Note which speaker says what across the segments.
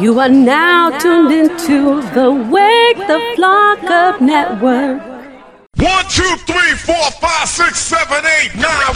Speaker 1: You are now tuned into the Wake the Flock Up Network.
Speaker 2: One, two, three, four, five, six, seven, eight, nine.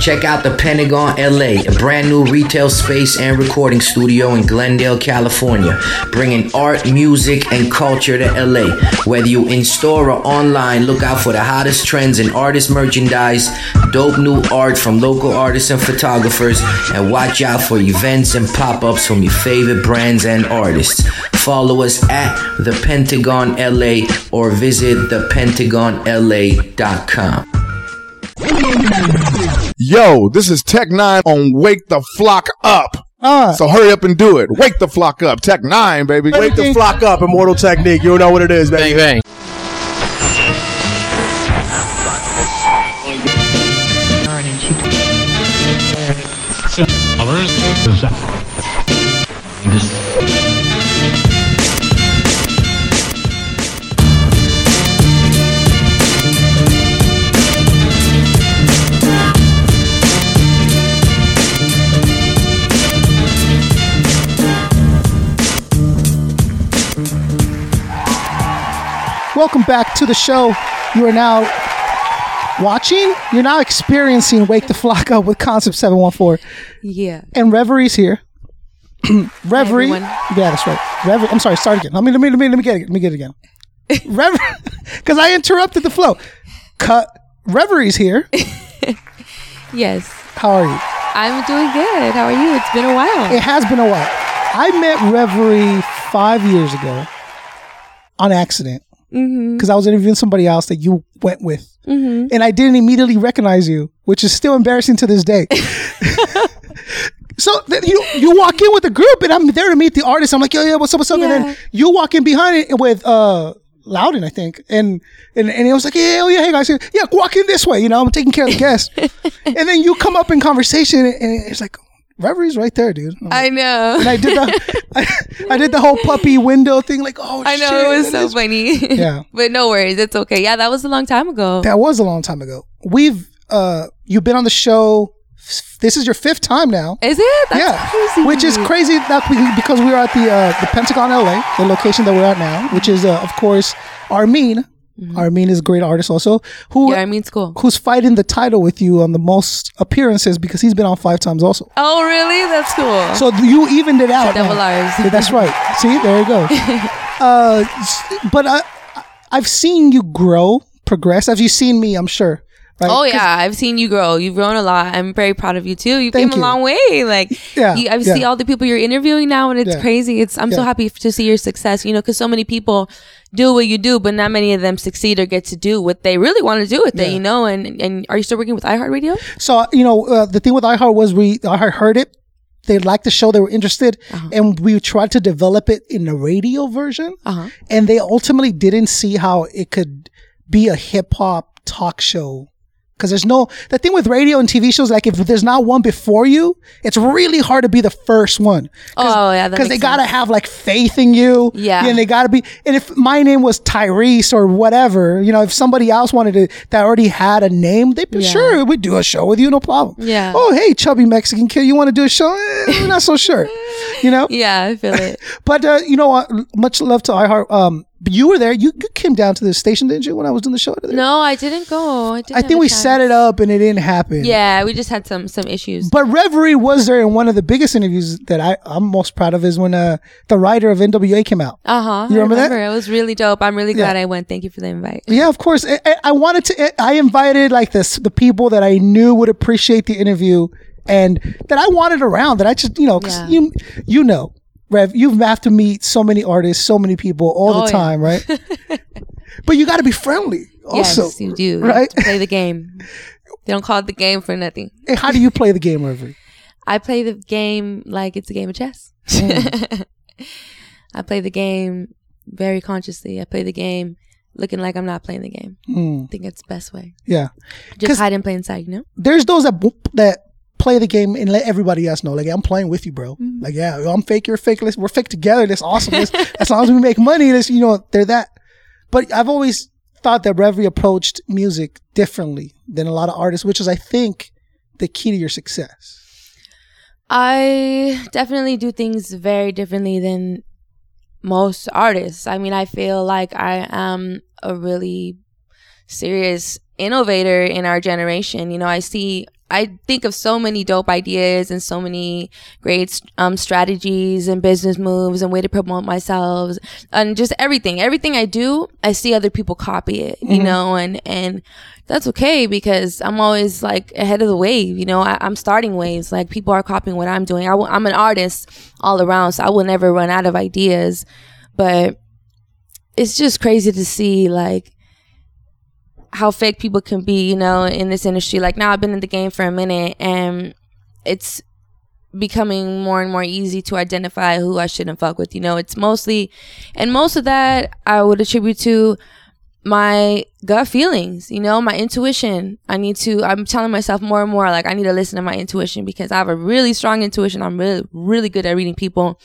Speaker 3: Check out the Pentagon LA, a brand new retail space and recording studio in Glendale, California, bringing art, music, and culture to LA. Whether you in store or online, look out for the hottest trends in artist merchandise, dope new art from local artists and photographers, and watch out for events and pop ups from your favorite brands and artists. Follow us at the Pentagon LA or visit thepentagonla.com.
Speaker 4: Yo, this is Tech N9ne on Wake the Flock Up.
Speaker 5: Uh,
Speaker 4: So hurry up and do it. Wake the flock up. Tech N9ne, baby.
Speaker 5: Wake the flock up, Immortal Technique. You know what it is, baby.
Speaker 3: bang.
Speaker 5: Welcome back to the show. You are now watching. You're now experiencing Wake the Flock Up with Concept 714.
Speaker 6: Yeah.
Speaker 5: And Reverie's here. Reverie. yeah, that's right. Reverie. I'm sorry, start again. Let me let me let me let me get it. Let me get it again. Reverie because I interrupted the flow. Cut Reverie's here.
Speaker 6: Yes.
Speaker 5: How are you?
Speaker 6: I'm doing good. How are you? It's been a while.
Speaker 5: It has been a while. I met Reverie five years ago on accident because I was interviewing somebody else that you went with, and I didn't immediately recognize you, which is still embarrassing to this day. so th- you you walk in with a group, and I'm there to meet the artist. I'm like, yo, yeah, what's up, what's up? And then you walk in behind it with uh. Loudon, I think, and and and it was like, yeah, oh yeah, hey guys, yeah, walk in this way, you know, I'm taking care of the guests, and then you come up in conversation, and it's like, Reverie's right there, dude. Like,
Speaker 6: I know.
Speaker 5: and I did the I, I did the whole puppy window thing, like oh
Speaker 6: I know
Speaker 5: shit,
Speaker 6: it was so
Speaker 5: is-
Speaker 6: funny.
Speaker 5: Yeah.
Speaker 6: but no worries. It's okay. Yeah, that was a long time ago.
Speaker 5: That was a long time ago. We've uh you've been on the show. This is your fifth time now.
Speaker 6: Is it? That's
Speaker 5: yeah,
Speaker 6: crazy.
Speaker 5: which is crazy because we are at the uh, the Pentagon LA, the location that we're at now, which is uh, of course Armin. Armin is a great artist also, who
Speaker 6: Mm-hmm. Yeah, I mean, school.
Speaker 5: who's fighting the title with you on the most appearances because he's been on five times also.
Speaker 6: Oh, really? That's cool.
Speaker 5: So you evened it out.
Speaker 6: Double
Speaker 5: now.
Speaker 6: R's.
Speaker 5: Yeah, that's right. See, there you go. uh, but I, I've seen you grow, progress. Have you seen me? I'm sure. Right?
Speaker 6: Oh yeah, I've seen you grow. You've grown a lot. I'm very proud of you too. You came
Speaker 5: you.
Speaker 6: a long way. Like
Speaker 5: Yeah,
Speaker 6: you, I
Speaker 5: yeah.
Speaker 6: see all the people you're interviewing now, and it's
Speaker 5: Yeah.
Speaker 6: crazy. It's I'm so happy to see your success. You know, because so many people do what you do, but not many of them succeed or get to do what they really want to do with it. You know, and and are you still working with iHeartRadio?
Speaker 5: So you know, uh, the thing with iHeart was we iHeart heard it. They liked the show. They were interested, and we tried to develop it in the radio version.
Speaker 6: Uh-huh.
Speaker 5: And they ultimately didn't see how it could be a hip hop talk show. Because there's no the thing with radio and TV shows. Like if there's not one before you, it's really hard to be the first one.
Speaker 6: Oh, yeah,
Speaker 5: because they
Speaker 6: makes
Speaker 5: gotta have like faith in you.
Speaker 6: Yeah.
Speaker 5: and they gotta be. And if my name was Tyrese or whatever, you know, if somebody else wanted to that already had a name, they'd be
Speaker 6: Yeah.
Speaker 5: sure we'd do a show with you, no problem.
Speaker 6: Yeah.
Speaker 5: Oh, hey, chubby Mexican kid, you want to do a show? Eh, not so sure. You know.
Speaker 6: Yeah, I feel it.
Speaker 5: But uh, you know, what? much love to iHeart. Um, but you were there. You, you came down to the station, didn't you? When I was doing the show.
Speaker 6: No, I didn't go. I, didn't
Speaker 5: I think we set it up and it didn't happen.
Speaker 6: Yeah, we just had some some issues.
Speaker 5: But Reverie was there, and one of the biggest interviews that I, I'm most proud of is when uh, the writer of NWA came out.
Speaker 6: Uh huh.
Speaker 5: You remember that?
Speaker 6: It was really dope. I'm really glad
Speaker 5: Yeah.
Speaker 6: I went. Thank you for the invite.
Speaker 5: Yeah, of course. I, I- I wanted to. I invited like this the people that I knew would appreciate the interview and that I wanted around. That I just you know 'cause
Speaker 6: Yeah.
Speaker 5: you you know Rev, you have to meet so many artists, so many people all
Speaker 6: Oh,
Speaker 5: the
Speaker 6: yeah.
Speaker 5: time, right? but you got to be friendly also.
Speaker 6: yes, you do. You
Speaker 5: right?
Speaker 6: to play the game. They don't call it the game for nothing.
Speaker 5: Hey, how do you play the game, Reverie?
Speaker 6: I play the game like it's a game of chess.
Speaker 5: Mm.
Speaker 6: I play the game very consciously. I play the game looking like I'm not playing the game.
Speaker 5: Mm,
Speaker 6: I think it's the best way.
Speaker 5: Yeah.
Speaker 6: Just hide and play inside, you know?
Speaker 5: there's those that that play the game and let everybody else know, like I'm playing with you, bro.
Speaker 6: Mm-hmm.
Speaker 5: Like yeah, I'm fake, you're fake. Let's, we're fake together. That's awesome. Let's- as long as we make money, let's you know they're that. But I've always thought that Reverie approached music differently than a lot of artists, which is I think the key to your success.
Speaker 6: I definitely do things very differently than most artists. I mean, I feel like I am a really serious innovator in our generation. You know, I see I think of so many dope ideas and so many great um, strategies and business moves and way to promote myself and just everything. Everything I do, I see other people copy it, you know, and and that's okay because I'm always like ahead of the wave. You know, I, I'm starting waves. Like people are copying what I'm doing. I w- I'm an artist all around, so I will never run out of ideas. But it's just crazy to see like how fake people can be, you know, in this industry. Like now I've been in the game for a minute and it's becoming more and more easy to identify who I shouldn't fuck with. You know, it's mostly, and most of that I would attribute to my gut feelings, you know, my intuition. I need to, I'm telling myself more and more, like, I need to listen to my intuition because I have a really strong intuition. I'm really, really good at reading people.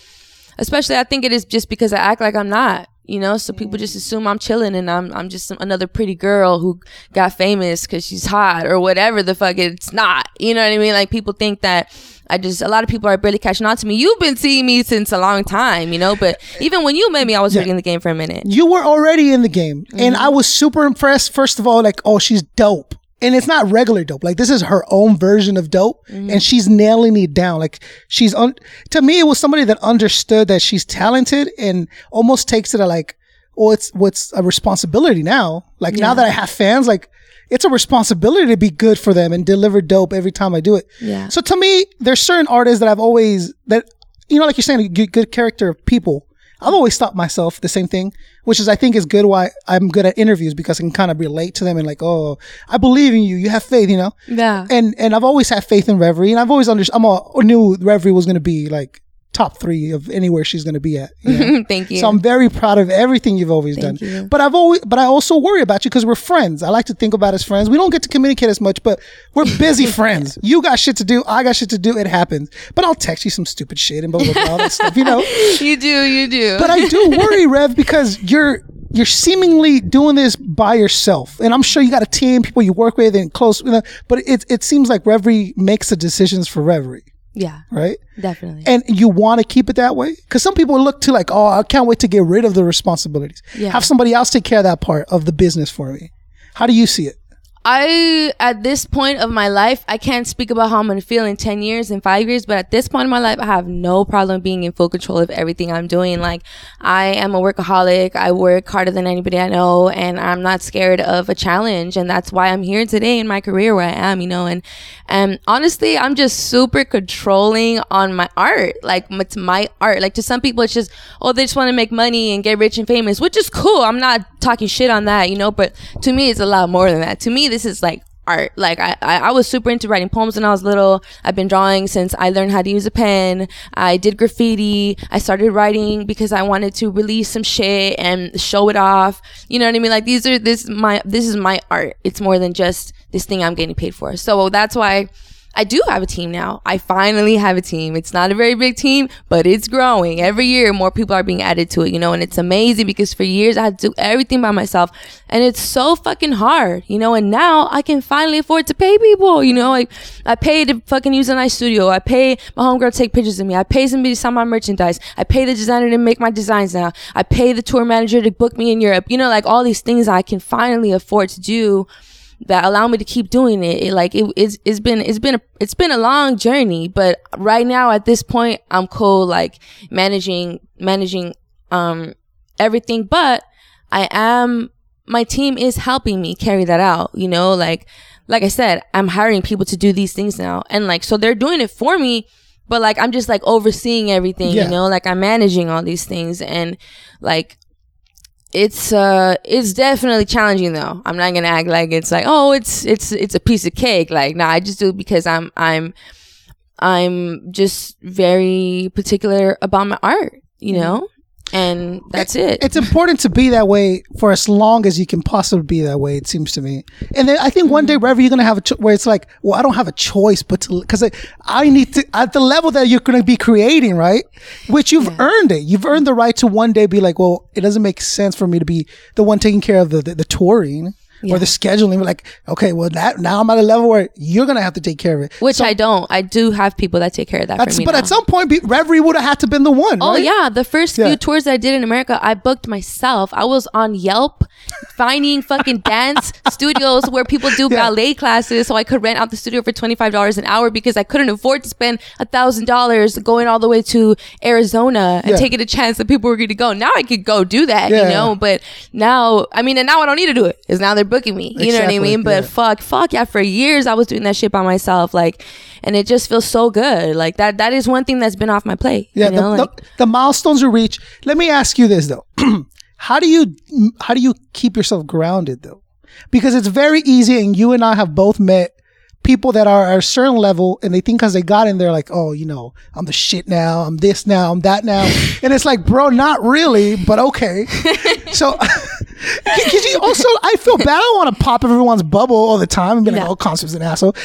Speaker 6: Especially, I think it is just because I act like I'm not, you know, so people just assume I'm chilling and I'm, I'm just some, another pretty girl who got famous because she's hot or whatever the fuck it's not. You know what I mean? Like, people think that I just, a lot of people are barely catching on to me. You've been seeing me since a long time, you know, but even when you met me, I was already in the game for a minute.
Speaker 5: You were already in the game, and
Speaker 6: Mm-hmm.
Speaker 5: I was super impressed. First of all, like, oh, she's dope. And it's not regular dope. Like this is her own version of dope,
Speaker 6: Mm-hmm.
Speaker 5: and she's nailing it down. Like she's un- to me, it was somebody that understood that she's talented and almost takes it a like, oh, it's what's a responsibility now. Like now that I have fans, like it's a responsibility to be good for them and deliver dope every time I do it.
Speaker 6: Yeah.
Speaker 5: So to me, there's certain artists that I've always that you know, like you're saying, good, good character of people. I've always thought myself the same thing, which is I think is good why I'm good at interviews because I can kind of relate to them and like, oh, I believe in you. You have faith, you know.
Speaker 6: Yeah.
Speaker 5: And and I've always had faith in Reverie, and I've always understood. I'm a, I knew Reverie was going to be like top three of anywhere she's going to be at. you know?
Speaker 6: Thank you.
Speaker 5: So I'm very proud of everything you've always
Speaker 6: Thank
Speaker 5: done.
Speaker 6: you.
Speaker 5: But I've always, but I also worry about you because we're friends. I like to think about as friends. We don't get to communicate as much, but we're busy friends. You got shit to do. I got shit to do. It happens. But I'll text you some stupid shit and blah blah blah all that stuff. You know.
Speaker 6: you do, you do.
Speaker 5: But I do worry, Rev, because you're you're seemingly doing this by yourself, and I'm sure you got a team, people you work with, and close. You know, but it it seems like Reverie makes the decisions for Reverie,
Speaker 6: yeah,
Speaker 5: right?
Speaker 6: definitely.
Speaker 5: and you want to keep it that way because some people look to like oh i can't wait to get rid of the responsibilities
Speaker 6: Yeah.
Speaker 5: have somebody else take care of that part of the business for me how do you see it
Speaker 6: I at this point of my life, I can't speak about how I'm gonna feel in ten years and five years, but at this point in my life, I have no problem being in full control of everything I'm doing. Like I am a workaholic. I work harder than anybody I know, and I'm not scared of a challenge, and that's why I'm here today in my career where I am. You know, and and honestly, I'm just super controlling on my art. Like it's my art. Like to some people, it's just oh they just want to make money and get rich and famous, which is cool. I'm not talking shit on that, you know, but to me, it's a lot more than that. To me, this is like art. Like I, I, was super into writing poems when I was little. I've been drawing since I learned how to use a pen. I did graffiti. I started writing because I wanted to release some shit and show it off. You know what I mean? Like these are this my this is my art. It's more than just this thing I'm getting paid for. So that's why I do have a team now. I finally have a team. It's not a very big team, but it's growing. Every year, more people are being added to it, you know, and it's amazing because for years I had to do everything by myself and it's so fucking hard, you know, and now I can finally afford to pay people, you know, like I pay to fucking use a nice studio. I pay my homegirl to take pictures of me. I pay somebody to sell my merchandise. I pay the designer to make my designs now. I pay the tour manager to book me in Europe, you know, like all these things I can finally afford to do that allow me to keep doing it. it like it, it's it's been it's been a it's been a long journey, but right now at this point I'm cool like managing managing um everything, but I am my team is helping me carry that out, you know, like like I said, I'm hiring people to do these things now. And like so they're doing it for me, but like I'm just like overseeing everything,
Speaker 5: Yeah.
Speaker 6: you know, like I'm managing all these things and like it's uh it's definitely challenging though. I'm not gonna act like it's like oh it's it's it's a piece of cake. Like nah, I just do it because I'm I'm I'm just very particular about my art, you know, and that's it.
Speaker 5: it's important to be that way for as long as you can possibly be that way. It seems to me. And then I think one day, mm-hmm. wherever you're gonna have a cho- where it's like, well, I don't have a choice, but to because I, I need to at the level that you're gonna be creating, right? Which you've earned it. You've earned the right to one day be like, well, it doesn't make sense for me to be the one taking care of the the, the touring. Or the scheduling. Like, okay, well, that now I'm at a level where you're gonna have to take care of it.
Speaker 6: Which
Speaker 5: So
Speaker 6: I don't. I do have people that take care of that
Speaker 5: that's-
Speaker 6: for me.
Speaker 5: but
Speaker 6: now.
Speaker 5: at some point, Reverie would have had to been the one.
Speaker 6: Oh
Speaker 5: right?
Speaker 6: yeah, the first
Speaker 5: Yeah.
Speaker 6: few tours that I did in America, I booked myself. I was on Yelp, finding fucking dance studios where people do
Speaker 5: Yeah.
Speaker 6: ballet classes, so I could rent out the studio for twenty five dollars an hour because I couldn't afford to spend a thousand dollars going all the way to Arizona and
Speaker 5: Yeah.
Speaker 6: taking a chance that people were going to go. Now I could go do that,
Speaker 5: Yeah.
Speaker 6: you know. But now, I mean, and now I don't need to do it because now they're booking me. You know what I mean? But
Speaker 5: yeah.
Speaker 6: fuck, fuck yeah. For years, I was doing that shit by myself, like, and it just feels so good. Like that. That is one thing that's been off my plate.
Speaker 5: Yeah,
Speaker 6: you know?
Speaker 5: the,
Speaker 6: like,
Speaker 5: the, the milestones you reach. Let me ask you this though: how do you how do you keep yourself grounded though? Because it's very easy, and you and I have both met people that are at a certain level, and they think because they got in there, like, oh, you know, I'm the shit now, I'm this now, I'm that now, and it's like, bro, not really, but okay. so, because you also, I feel bad. I don't want to pop everyone's bubble all the time and be like,
Speaker 6: Yeah.
Speaker 5: oh, concept's an asshole.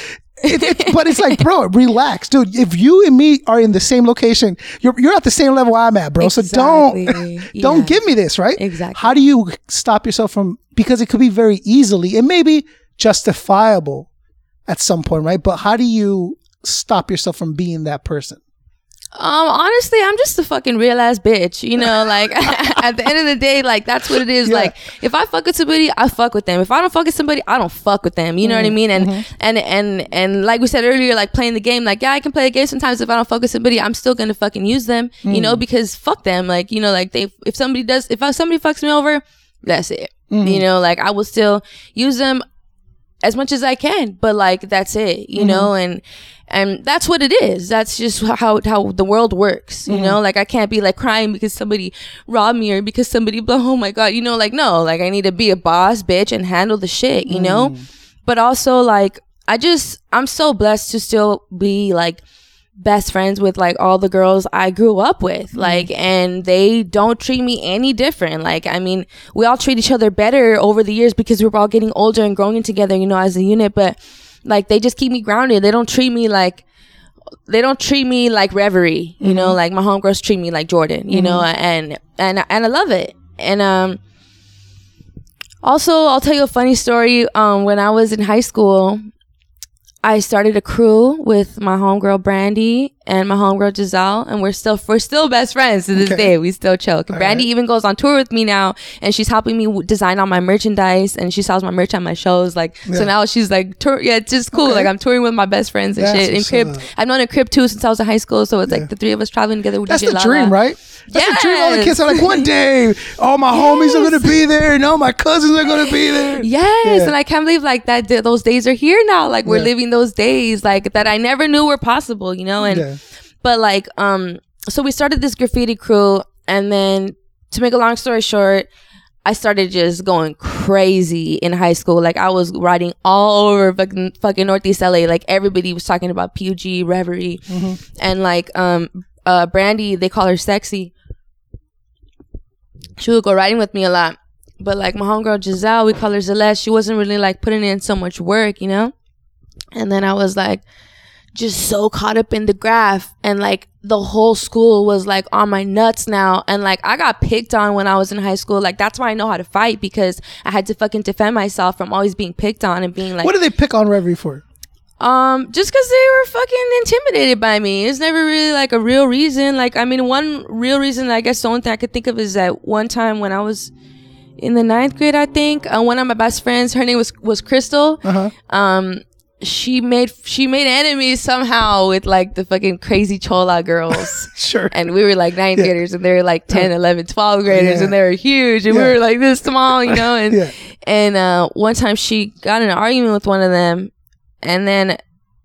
Speaker 5: It, it, but it's like, bro, relax, dude. If you and me are in the same location, you're you're at the same level I'm at, bro. So don't
Speaker 6: Exactly.
Speaker 5: don't give me this, right?
Speaker 6: Exactly.
Speaker 5: How do you stop yourself from because it could be very easily and maybe justifiable at some point, right? But how do you stop yourself from being that person?
Speaker 6: Um, honestly, I'm just a fucking real ass bitch. You know, like at the end of the day, like that's what it is.
Speaker 5: Yeah.
Speaker 6: Like if I fuck with somebody, I fuck with them. If I don't fuck with somebody, I don't fuck with them. You know
Speaker 5: Mm-hmm.
Speaker 6: what I mean? And and and and like we said earlier, like playing the game. Like yeah, I can play a game sometimes. If I don't fuck with somebody, I'm still gonna fucking use them. You
Speaker 5: Mm.
Speaker 6: know, because fuck them. Like you know, like they if somebody does if somebody fucks me over, that's it.
Speaker 5: Mm-hmm.
Speaker 6: You know, like I will still use them as much as I can, but like that's it, you mm-hmm. know, and and that's what it is. That's just how how the world works, you know. Mm-hmm. Like I can't be like crying because somebody robbed me or because somebody blow. Oh my god, you know, like no, like I need to be a boss bitch and handle the shit, you know. Mm. But also like I just I'm so blessed to still be like best friends with like all the girls I grew up with. Like, and they don't treat me any different. Like, I mean, we all treat each other better over the years because we we're all getting older and growing together, you know, as a unit. But like, they just keep me grounded. They don't treat me like, they don't treat me like Reverie, you know, like my homegirls treat me like Jordan, you know, and, and, and I love it. And, um, also, I'll tell you a funny story. Um, when I was in high school, I started a crew with my homegirl Brandy and my homegirl Giselle, and we're still we're still best friends to this
Speaker 5: Okay.
Speaker 6: day. We still chill. Brandy even goes on tour with me now, and she's helping me w- design all my merchandise, and she sells my merch at my shows. Like so now she's like tour. Yeah, it's just cool.
Speaker 5: Okay.
Speaker 6: Like I'm touring with my best friends and
Speaker 5: That's
Speaker 6: shit. In
Speaker 5: what's
Speaker 6: Crib. I've known a Crib too since I was in high school, so it's like the three of us traveling together. with
Speaker 5: That's
Speaker 6: DJ
Speaker 5: the
Speaker 6: Lala.
Speaker 5: dream, right? That's the dream. All the kids are like, one day, all my homies are gonna be there, and all my cousins are gonna be there.
Speaker 6: Yes,
Speaker 5: Yeah.
Speaker 6: and I can't believe like that. th- those days are here now. Like we're
Speaker 5: Yeah.
Speaker 6: living those days, like that I never knew were possible. You know, and
Speaker 5: Yeah.
Speaker 6: But like um, so we started this graffiti crew, and then to make a long story short. I started just going crazy in high school. Like I was riding all over fucking, fucking Northeast LA. Like everybody was talking about PUG, Reverie,
Speaker 5: Mm-hmm.
Speaker 6: and like um uh Brandy, they call her sexy. She would go riding with me a lot. But like my homegirl Giselle, we call her Celeste, she wasn't really like putting in so much work, you know? And then I was like just so caught up in the graph and like the whole school was like on my nuts now and like I got picked on when I was in high school. Like that's why I know how to fight because I had to fucking defend myself from always being picked on and being like
Speaker 5: What do they pick on Reverie for?
Speaker 6: um, just because they were fucking intimidated by me. It's never really like a real reason. Like, I mean, one real reason, I guess the only thing I could think of is that one time when I was in the ninth grade, I think, uh, one of my best friends, her name was, was Crystal.
Speaker 5: Uh-huh.
Speaker 6: Um, she made, she made enemies somehow with like the fucking crazy Chola girls.
Speaker 5: Sure.
Speaker 6: And we were like ninth graders and they were like 10, 11, 12 graders
Speaker 5: Yeah.
Speaker 6: and they were huge and
Speaker 5: Yeah.
Speaker 6: we were like this small, you know? And,
Speaker 5: Yeah.
Speaker 6: and, uh, one time she got in an argument with one of them and then,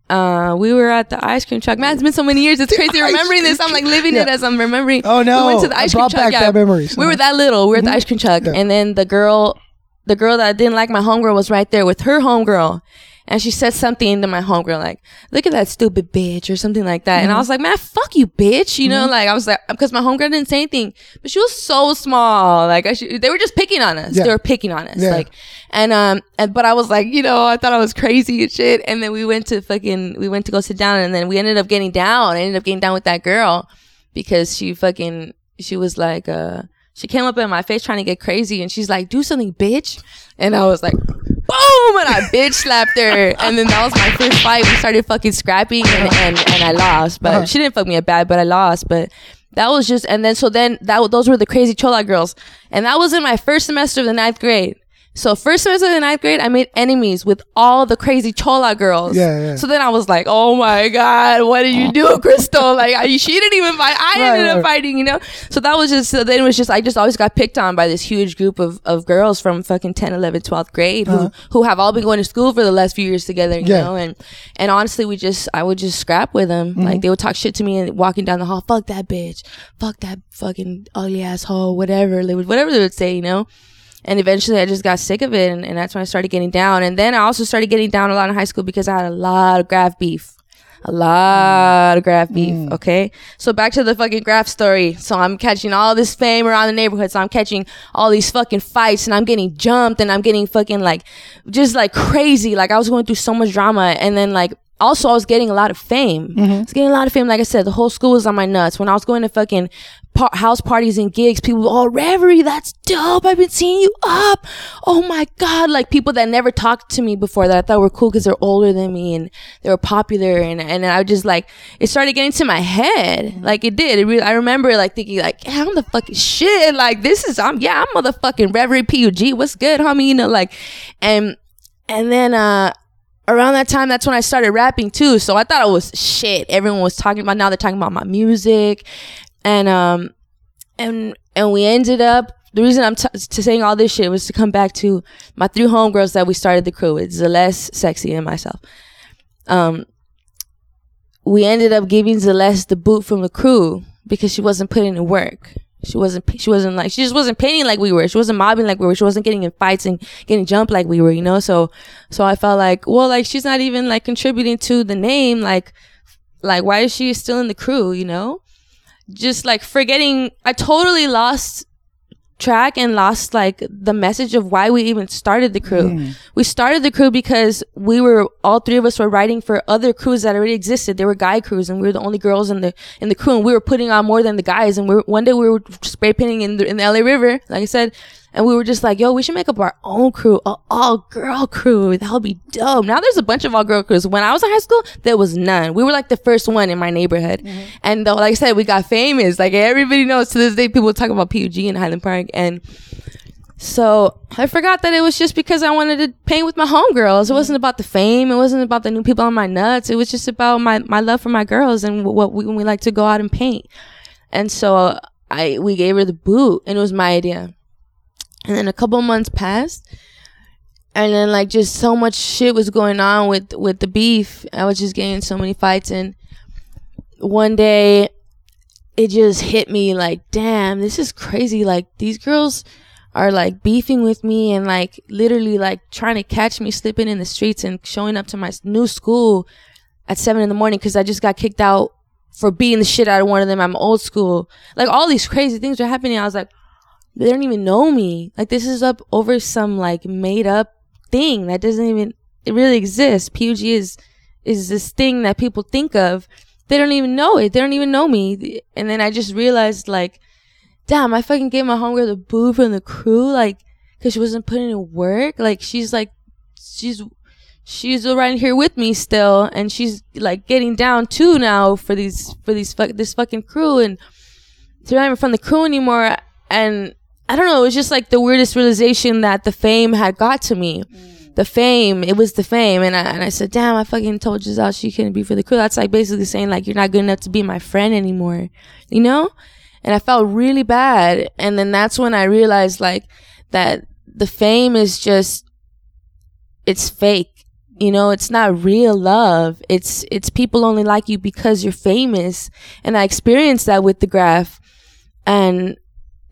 Speaker 6: uh, we were at the ice cream truck. Man, it's been so many years. It's crazy remembering this. I'm like living it as I'm remembering.
Speaker 5: Oh, no.
Speaker 6: We went to the
Speaker 5: I
Speaker 6: ice cream
Speaker 5: brought
Speaker 6: truck.
Speaker 5: back bad memories.
Speaker 6: We were that little. We were at the ice cream truck.
Speaker 5: Yeah.
Speaker 6: And then the girl, the girl that I didn't like my homegirl was right there with her homegirl. And she said something to my homegirl, like, look at that stupid bitch or something like that.
Speaker 5: Mm-hmm.
Speaker 6: And I was like, man, fuck you, bitch. You know, like, I was like, because my homegirl didn't say anything, but she was so small. Like, I should, they were just picking on us.
Speaker 5: Yeah.
Speaker 6: They were picking on us.
Speaker 5: Yeah.
Speaker 6: Like, and, um, and, but I was like, you know, I thought I was crazy and shit. And then we went to fucking, we went to go sit down and then we ended up getting down. I ended up getting down with that girl because she fucking, she was like, uh, she came up in my face trying to get crazy and she's like, do something, bitch. And I was like, boom, and I bitch slapped her. And then that was my first fight. We started fucking scrapping, and and, and I lost. But uh-huh. she didn't fuck me up bad, but I lost. But that was just, and then so then that those were the crazy chola girls, and that was in my first semester of the ninth grade. So first semester of the ninth grade, I made enemies with all the crazy chola girls.
Speaker 5: Yeah, yeah.
Speaker 6: So then I was like, oh my god, what did you do, Crystal? Like I, she didn't even fight. I
Speaker 5: Right,
Speaker 6: ended up
Speaker 5: right.
Speaker 6: fighting, you know. So that was just. So then it was just. I just always got picked on by this huge group of, of girls from fucking 10, 11, 12th grade who who have all been going to school for the last few years together, you
Speaker 5: Uh-huh. Yeah.
Speaker 6: know. And and honestly, we just I would just scrap with them.
Speaker 5: Mm-hmm.
Speaker 6: Like they would talk shit to me and walking down the hall. Fuck that bitch. Fuck that fucking ugly asshole. Whatever. They would whatever they would say, you know. And eventually I just got sick of it and, and that's when I started getting down. And then I also started getting down a lot in high school because I had a lot of graph beef. A lot of graph beef. Mm. Okay. So back to the fucking graph story. So I'm catching all this fame around the neighborhood. So I'm catching all these fucking fights and I'm getting jumped and I'm getting fucking like, just like crazy. Like I was going through so much drama. And then like, also I was getting a lot of fame. Mm-hmm. I was getting a lot of fame. Like I said, the whole school was on my nuts. When I was going to fucking par- house parties and gigs, people, oh, Reverie, that's dope. I've been seeing you up. Oh my God. Like people that never talked to me before that I thought were cool because they're older than me and they were popular. And, and I just like, it started getting to my head. Like it did. It really, I remember like thinking like, yeah, I'm the fucking shit. Like this is, I'm, yeah, I'm motherfucking Reverie PUG. What's good, homie? You know, like, and, and then, uh, around that time, that's when I started rapping too. So I thought it was shit. Everyone was talking about now they're talking about my music, and um, and and we ended up. The reason I'm t- to saying all this shit was to come back to my three homegirls that we started the crew with, Celeste, Sexy, and myself. Um, we ended up giving Celeste the boot from the crew because she wasn't putting in work. She wasn't. She wasn't like. She just wasn't painting like we were. She wasn't mobbing like we were. She wasn't getting in fights and getting jumped like we were. You know. So, so I felt like, well, like she's not even like contributing to the name. Like, like why is she still in the crew? You know. Just like forgetting. I totally lost track and lost like the message of why we even started the crew. Mm. We started the crew because we were all three of us were writing for other crews that already existed. They were guy crews and we were the only girls in the in the crew and we were putting on more than the guys and we were, one day we were spray painting in the in the LA River, like I said, and we were just like, yo, we should make up our own crew, a all girl crew. That would be dope. Now there's a bunch of all girl crews. When I was in high school, there was none. We were like the first one in my neighborhood. Mm-hmm. And though, like I said, we got famous. Like everybody knows to this day, people talk about PUG in Highland Park. And so I forgot that it was just because I wanted to paint with my homegirls. It mm-hmm. wasn't about the fame. It wasn't about the new people on my nuts. It was just about my, my love for my girls and what we, when we like to go out and paint. And so I, we gave her the boot and it was my idea. And then a couple months passed. And then like just so much shit was going on with, with the beef. I was just getting so many fights and one day it just hit me like, damn, this is crazy. Like these girls are like beefing with me and like literally like trying to catch me slipping in the streets and showing up to my new school at seven in the morning because I just got kicked out for beating the shit out of one of them. I'm old school. Like all these crazy things were happening. I was like, they don't even know me. Like this is up over some like made up thing that doesn't even it really exists. PUG is is this thing that people think of. They don't even know it. They don't even know me. And then I just realized like, damn, I fucking gave my homegirl the boo from the crew, like, cause she wasn't putting in work. Like she's like, she's she's right here with me still, and she's like getting down too now for these for these fuck this fucking crew, and she's not even from the crew anymore. And I don't know, it was just like the weirdest realization that the fame had got to me. Mm. The fame, it was the fame, and I and I said, "Damn, I fucking told Giselle she couldn't be for the crew." That's like basically saying like you're not good enough to be my friend anymore, you know? And I felt really bad, and then that's when I realized like that the fame is just it's fake you know it's not real love it's it's people only like you because you're famous and i experienced that with the graph and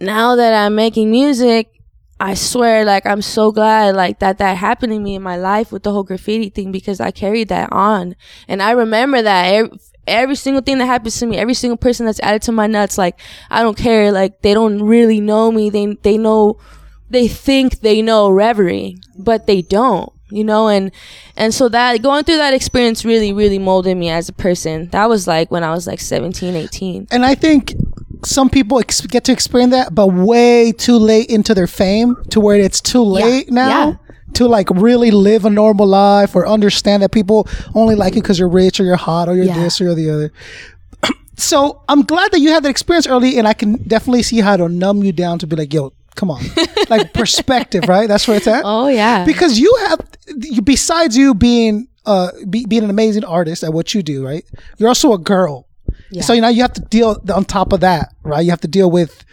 Speaker 6: now that i'm making music i swear like i'm so glad like that that happened to me in my life with the whole graffiti thing because i carried that on. And i remember that every, every single thing that happens to me every single person that's added to my nuts like i don't care like they don't really know me. They they know they think they know reverie but they don't you know? And and so that going through that experience really really molded me as a person. That was like when i was like 17 18
Speaker 5: and I think some people ex- get to experience that, but way too late into their fame to where it's too late now
Speaker 6: yeah.
Speaker 5: to like really live a normal life or understand that people only like you because you're rich or you're hot or you're
Speaker 6: Yeah.
Speaker 5: this or you're the other. so I'm glad that you had that experience early, and I can definitely see how to numb you down to be like, yo, come on, like perspective, right? That's where it's at.
Speaker 6: Oh yeah.
Speaker 5: because you have besides you being uh be, being an amazing artist at what you do right you're also a girl so you know you have to deal on top of that right? You have to deal with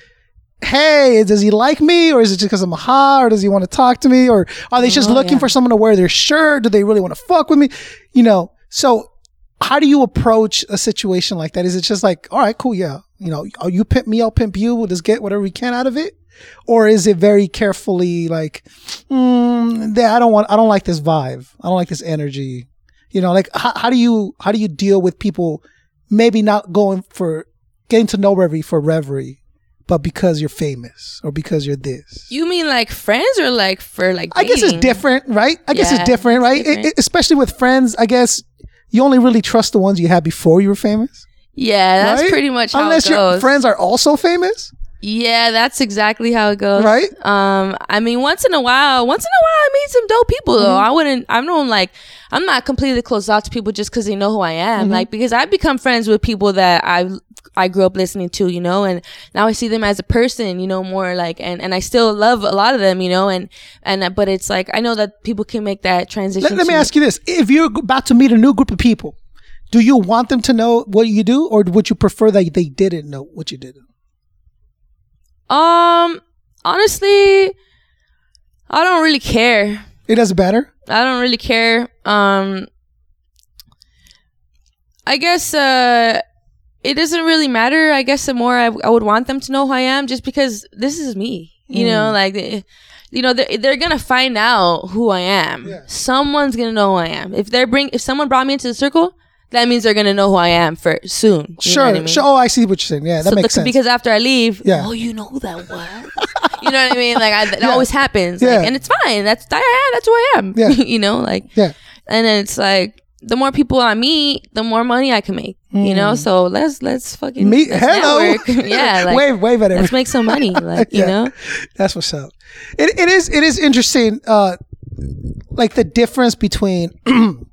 Speaker 5: hey does he like me? Or is it just because i'm hot? Or does he want to talk to me? Or are they just
Speaker 6: Oh,
Speaker 5: looking
Speaker 6: yeah.
Speaker 5: for someone to wear their shirt? Do they really want to fuck with me? You know so how do you approach a situation like that? Is it just like all right cool yeah you know oh, you pimp me i'll pimp you we'll just get whatever we can out of it? Or is it very carefully like mm, I don't want I don't like this vibe. I don't like this energy. You know, like how, how do you how do you deal with people maybe not going for getting to know Reverie for Reverie, but because you're famous or because you're this?
Speaker 6: you mean like friends or like for like?
Speaker 5: I guess it's different, right? I guess it's different,
Speaker 6: it's
Speaker 5: right?
Speaker 6: different.
Speaker 5: It- it- especially with friends, I guess you only really trust the ones you had before you were famous.
Speaker 6: Yeah, that's
Speaker 5: right?
Speaker 6: pretty much how
Speaker 5: Unless your friends are also famous,
Speaker 6: Yeah, that's exactly how it goes.
Speaker 5: Right?
Speaker 6: Um, I mean, once in a while, once in a while, I meet some dope people though.
Speaker 5: Mm-hmm.
Speaker 6: I wouldn't. I'm like I'm not completely closed off to people just because they know who I am.
Speaker 5: Mm-hmm.
Speaker 6: Like because I've become friends with people that I I grew up listening to, you know, and now I see them as a person, you know, more like and and I still love a lot of them, you know, and and uh, but it's like I know that people can make that transition.
Speaker 5: let, let me ask you this: If you're about to meet a new group of people, do you want them to know what you do, or would you prefer that they didn't know what you did?
Speaker 6: Um, honestly, I don't really care.
Speaker 5: It doesn't matter.
Speaker 6: I don't really care. Um I guess uh it doesn't really matter. I guess the more I, I would want them to know who I am just because this is me. You know, like eh, you know, they're, they're gonna find out who I am.
Speaker 5: Yeah.
Speaker 6: Someone's gonna know who I am. If they're bring if someone brought me into the circle, that means they're gonna know who I am for soon. You
Speaker 5: Sure,
Speaker 6: what I mean?
Speaker 5: sure. Oh, I see what you're saying. Yeah, that
Speaker 6: So
Speaker 5: makes
Speaker 6: the-
Speaker 5: sense.
Speaker 6: Because after I leave,
Speaker 5: Yeah.
Speaker 6: oh, you know who that was. you know what I mean? Like, I, that
Speaker 5: Yeah.
Speaker 6: always happens.
Speaker 5: Yeah.
Speaker 6: Like, and it's fine. That's that, yeah, that's who I am.
Speaker 5: Yeah.
Speaker 6: you know, like,
Speaker 5: yeah,
Speaker 6: and then it's like the more people I meet, the more money I can make. You know, so let's let's fucking
Speaker 5: Mm. meet.
Speaker 6: let's
Speaker 5: Hello.
Speaker 6: yeah, like
Speaker 5: wave, wave at
Speaker 6: let's make some money. Like,
Speaker 5: Yeah.
Speaker 6: you know,
Speaker 5: That's what's up. It, it is. It is interesting. Uh, like the difference between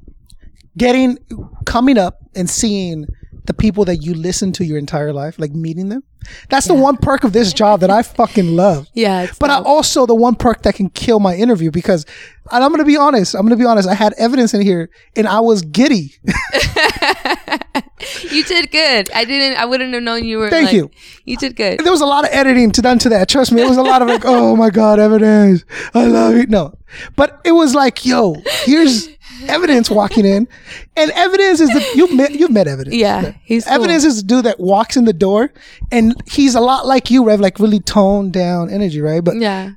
Speaker 5: getting coming up and seeing the people that you listen to your entire life, like meeting them. That's the one perk of this job that I fucking love.
Speaker 6: yeah.
Speaker 5: But I also the one perk that can kill my interview because, and I'm gonna be honest. I'm gonna be honest. I had Evidence in here, and I was giddy.
Speaker 6: you did good. I didn't. I wouldn't have known you were.
Speaker 5: Thank
Speaker 6: like-
Speaker 5: you.
Speaker 6: You did good.
Speaker 5: there was a lot of editing to done to that. Trust me, it was a lot of like, oh my god, Evidence. I love it. No, but it was like, yo, here's Evidence walking in, and Evidence is the you've met you've met Evidence.
Speaker 6: Yeah, he's cool.
Speaker 5: Evidence is the dude that walks in the door, and he's a lot like you, Rev, like really toned down energy, right? But
Speaker 6: Yeah.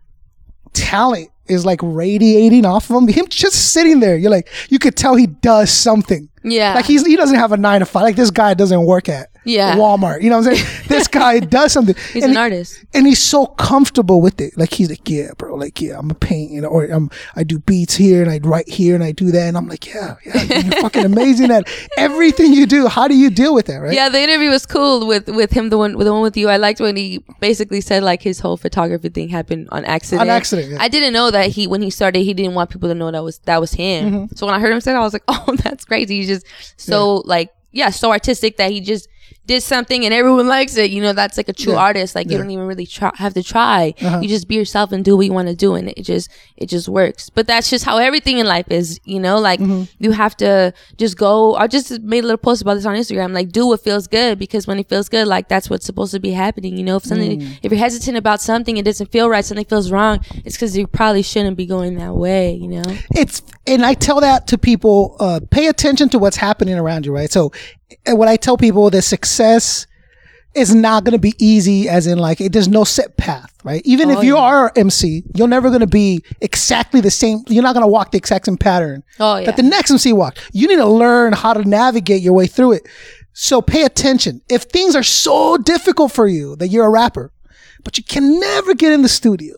Speaker 5: talent is like radiating off of him. Him just sitting there, you're like, you could tell he does something.
Speaker 6: Yeah.
Speaker 5: Like he's he doesn't have a nine to five. Like this guy doesn't work at
Speaker 6: Yeah.
Speaker 5: Walmart. You know what I'm saying? this guy does something.
Speaker 6: He's
Speaker 5: And
Speaker 6: an
Speaker 5: he-
Speaker 6: artist.
Speaker 5: and he's so comfortable with it. Like he's like, yeah, bro. Like, yeah, I'm a paint, you know, or I'm I do beats here and I write here and I do that, and I'm like, yeah, yeah, you're fucking amazing at everything you do. How do you deal with that, right?
Speaker 6: Yeah, the interview was cool with with him. The one with the one with you. I liked when he basically said like his whole photography thing happened on accident.
Speaker 5: On accident, yeah.
Speaker 6: I didn't know that he when he started he didn't want people to know that was that was him.
Speaker 5: Mm-hmm.
Speaker 6: So when I heard him say that, I was like, oh, that's crazy. He's just so like yeah, so artistic that he just did something and everyone likes it. You know, that's like a true
Speaker 5: Yeah.
Speaker 6: artist. Like you don't even really try, have to try.
Speaker 5: Uh-huh.
Speaker 6: You just be yourself and do what you want to do, and it just it just works. But that's just how everything in life is. You know, like
Speaker 5: Mm-hmm.
Speaker 6: you have to just go. I just made a little post about this on Instagram. Like do what feels good because when it feels good, like that's what's supposed to be happening. You know, if something
Speaker 5: Mm.
Speaker 6: if you're hesitant about something, it doesn't feel right. Something feels wrong. It's because you probably shouldn't be going that way. You know.
Speaker 5: it's and I tell that to people, uh, pay attention to what's happening around you, right? So uh, when I tell people that success is not going to be easy as in like it, there's no set path, right? Even if you are MC, you're never going to be exactly the same. You're not going to walk the exact same pattern
Speaker 6: Oh, yeah.
Speaker 5: that the next MC walked. You need to learn how to navigate your way through it. So pay attention. If things are so difficult for you that you're a rapper, but you can never get in the studio,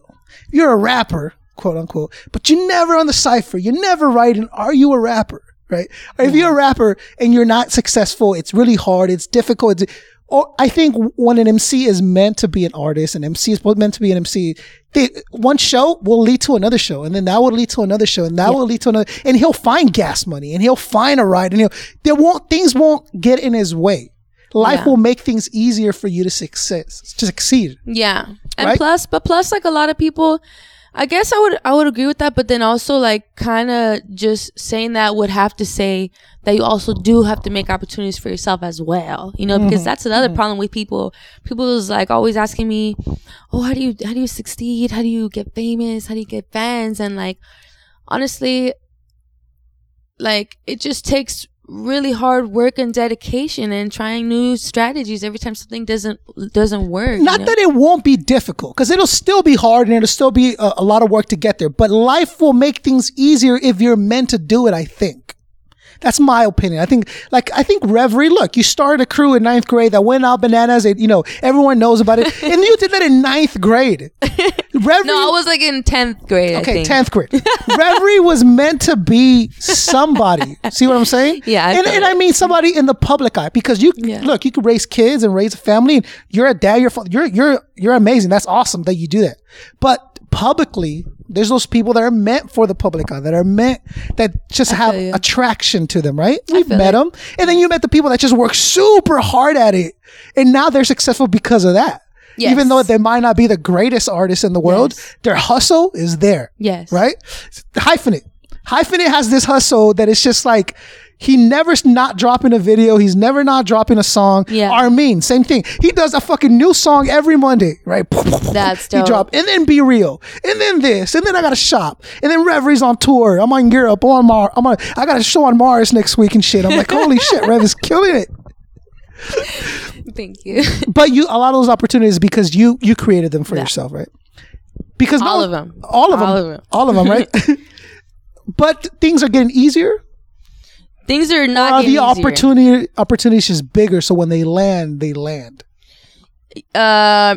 Speaker 5: you're a rapper, quote unquote, but you're never on the cipher, you're never writing, are you a rapper? Right? Or if you're a rapper and you're not successful, it's really hard, it's difficult. It's, or I think when an MC is meant to be an artist, an MC is meant to be an MC, they, one show will lead to another show, and then that will lead to another show, and that will lead to another, and he'll find gas money, and he'll find a ride, and he'll there won't things won't get in his way. Life
Speaker 6: Yeah.
Speaker 5: will make things easier for you to success to succeed.
Speaker 6: Yeah. And
Speaker 5: Right?
Speaker 6: plus, but plus, like a lot of people, I guess I would I would agree with that. But then also, like, kind of just saying that would have to say that you also do have to make opportunities for yourself as well. You know, because mm-hmm. that's another mm-hmm. problem with people. People is like always asking me, "Oh, how do you how do you succeed? How do you get famous? How do you get fans?" And like, honestly, like it just takes really hard work and dedication and trying new strategies every time something doesn't doesn't work. you
Speaker 5: Not
Speaker 6: know?
Speaker 5: that it won't be difficult, because it'll still be hard and it'll still be a, a lot of work to get there. But life will make things easier if you're meant to do it. I think. That's my opinion. I think, like, I think Reverie, look, you started a crew in ninth grade that went out bananas and, you know, everyone knows about it. and you did that in ninth grade. Reverie,
Speaker 6: No, I was like in tenth grade. I
Speaker 5: okay,
Speaker 6: think.
Speaker 5: 10th grade. Reverie was meant to be somebody. See what I'm saying?
Speaker 6: Yeah, I
Speaker 5: And, and. I mean somebody in the public eye because you,
Speaker 6: Yeah.
Speaker 5: look, you could raise kids and raise a family and you're a dad, you're, you're, you're, you're amazing. That's awesome that you do that. But publicly, there's those people that are meant for the public eye, that are meant, that just have attraction to them, right? We've met
Speaker 6: it.
Speaker 5: them. And then you met the people that just work super hard at it. And now they're successful because of that.
Speaker 6: Yes.
Speaker 5: Even though they might not be the greatest artists in the world,
Speaker 6: Yes.
Speaker 5: their hustle is there.
Speaker 6: Yes.
Speaker 5: Right? Hyphenate. Hyphenate has this hustle that it's just like he never's not dropping a video. He's never not dropping a song.
Speaker 6: Yeah.
Speaker 5: Armin, same thing. He does a fucking new song every Monday, right?
Speaker 6: That's dope.
Speaker 5: He drop and then be real, and then this, and then I got to shop, and then Reverie's on tour. I'm on Europe, I'm on Mars. I'm on. I got a show on Mars next week and shit. I'm like, holy shit, Rev is killing it.
Speaker 6: Thank you.
Speaker 5: But you, a lot of those opportunities because you you created them for
Speaker 6: Yeah.
Speaker 5: yourself, right? Because
Speaker 6: All
Speaker 5: no-
Speaker 6: them,
Speaker 5: all of them,
Speaker 6: All of 'em.
Speaker 5: all of them, right? but things are getting easier.
Speaker 6: Things are not getting
Speaker 5: the
Speaker 6: easier.
Speaker 5: opportunity opportunities just bigger? So when they land, they land.
Speaker 6: uh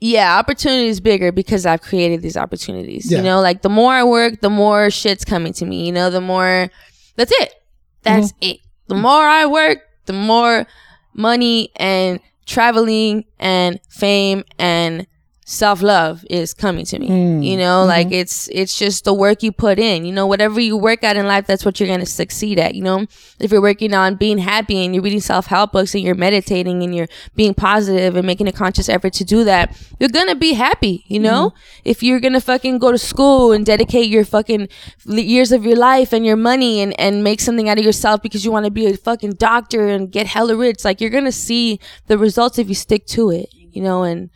Speaker 6: yeah opportunity is bigger because i've created these opportunities
Speaker 5: Yeah.
Speaker 6: you know like the more i work the more shit's coming to me you know the more that's it that's
Speaker 5: Mm-hmm.
Speaker 6: it the more i work the more money and traveling and fame and self-love is coming to me.
Speaker 5: Mm.
Speaker 6: you know
Speaker 5: Mm-hmm.
Speaker 6: like it's it's just the work you put in you know whatever you work at in life that's what you're to succeed at you know? If you're working on being happy and you're reading self-help books and you're meditating and you're being positive and making a conscious effort to do that you're to be happy you know? If you're to fucking go to school and dedicate your fucking years of your life and your money and and make something out of yourself because you want to be a fucking doctor and get hella rich like you're to see the results if you stick to it you know? And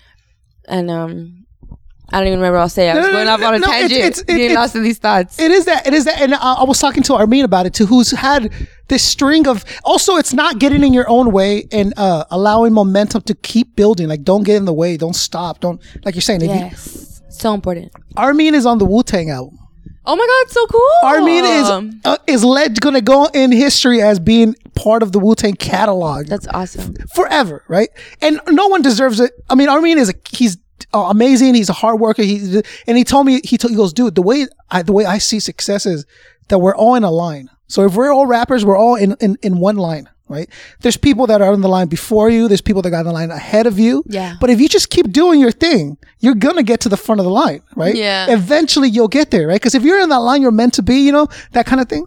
Speaker 6: and um I don't even remember what I'll say. I was
Speaker 5: No,
Speaker 6: going
Speaker 5: no,
Speaker 6: off on a
Speaker 5: no,
Speaker 6: tangent,
Speaker 5: it's- it-
Speaker 6: getting
Speaker 5: it's-
Speaker 6: lost in these thoughts.
Speaker 5: It is that. It is that. And I, I was talking to Armin about it too, who's had this string of. Also, it's not getting in your own way and uh, allowing momentum to keep building. Like, don't get in the way. Don't stop. Don't like you're saying. If you,
Speaker 6: yes, so important.
Speaker 5: Armin is on the Wu Tang album.
Speaker 6: Oh my god, so cool.
Speaker 5: Armin is uh, is led going to go in history as being part of the Wu Tang catalog
Speaker 6: That's awesome.
Speaker 5: forever, right? And no one deserves it. I mean, Armin is a he's uh, amazing. He's a hard worker. He and he told me he told, he goes, dude, the way I the way I see success is that we're all in a line. So if we're all rappers, we're all in in, in one line. Right? There's people that are on the line before you. There's people that got on the line ahead of you.
Speaker 6: Yeah.
Speaker 5: But if you just keep doing your thing, you're gonna get to the front of the line, right?
Speaker 6: Yeah.
Speaker 5: Eventually, you'll get there, right? Because if you're in that line, you're meant to be. You know that kind of thing.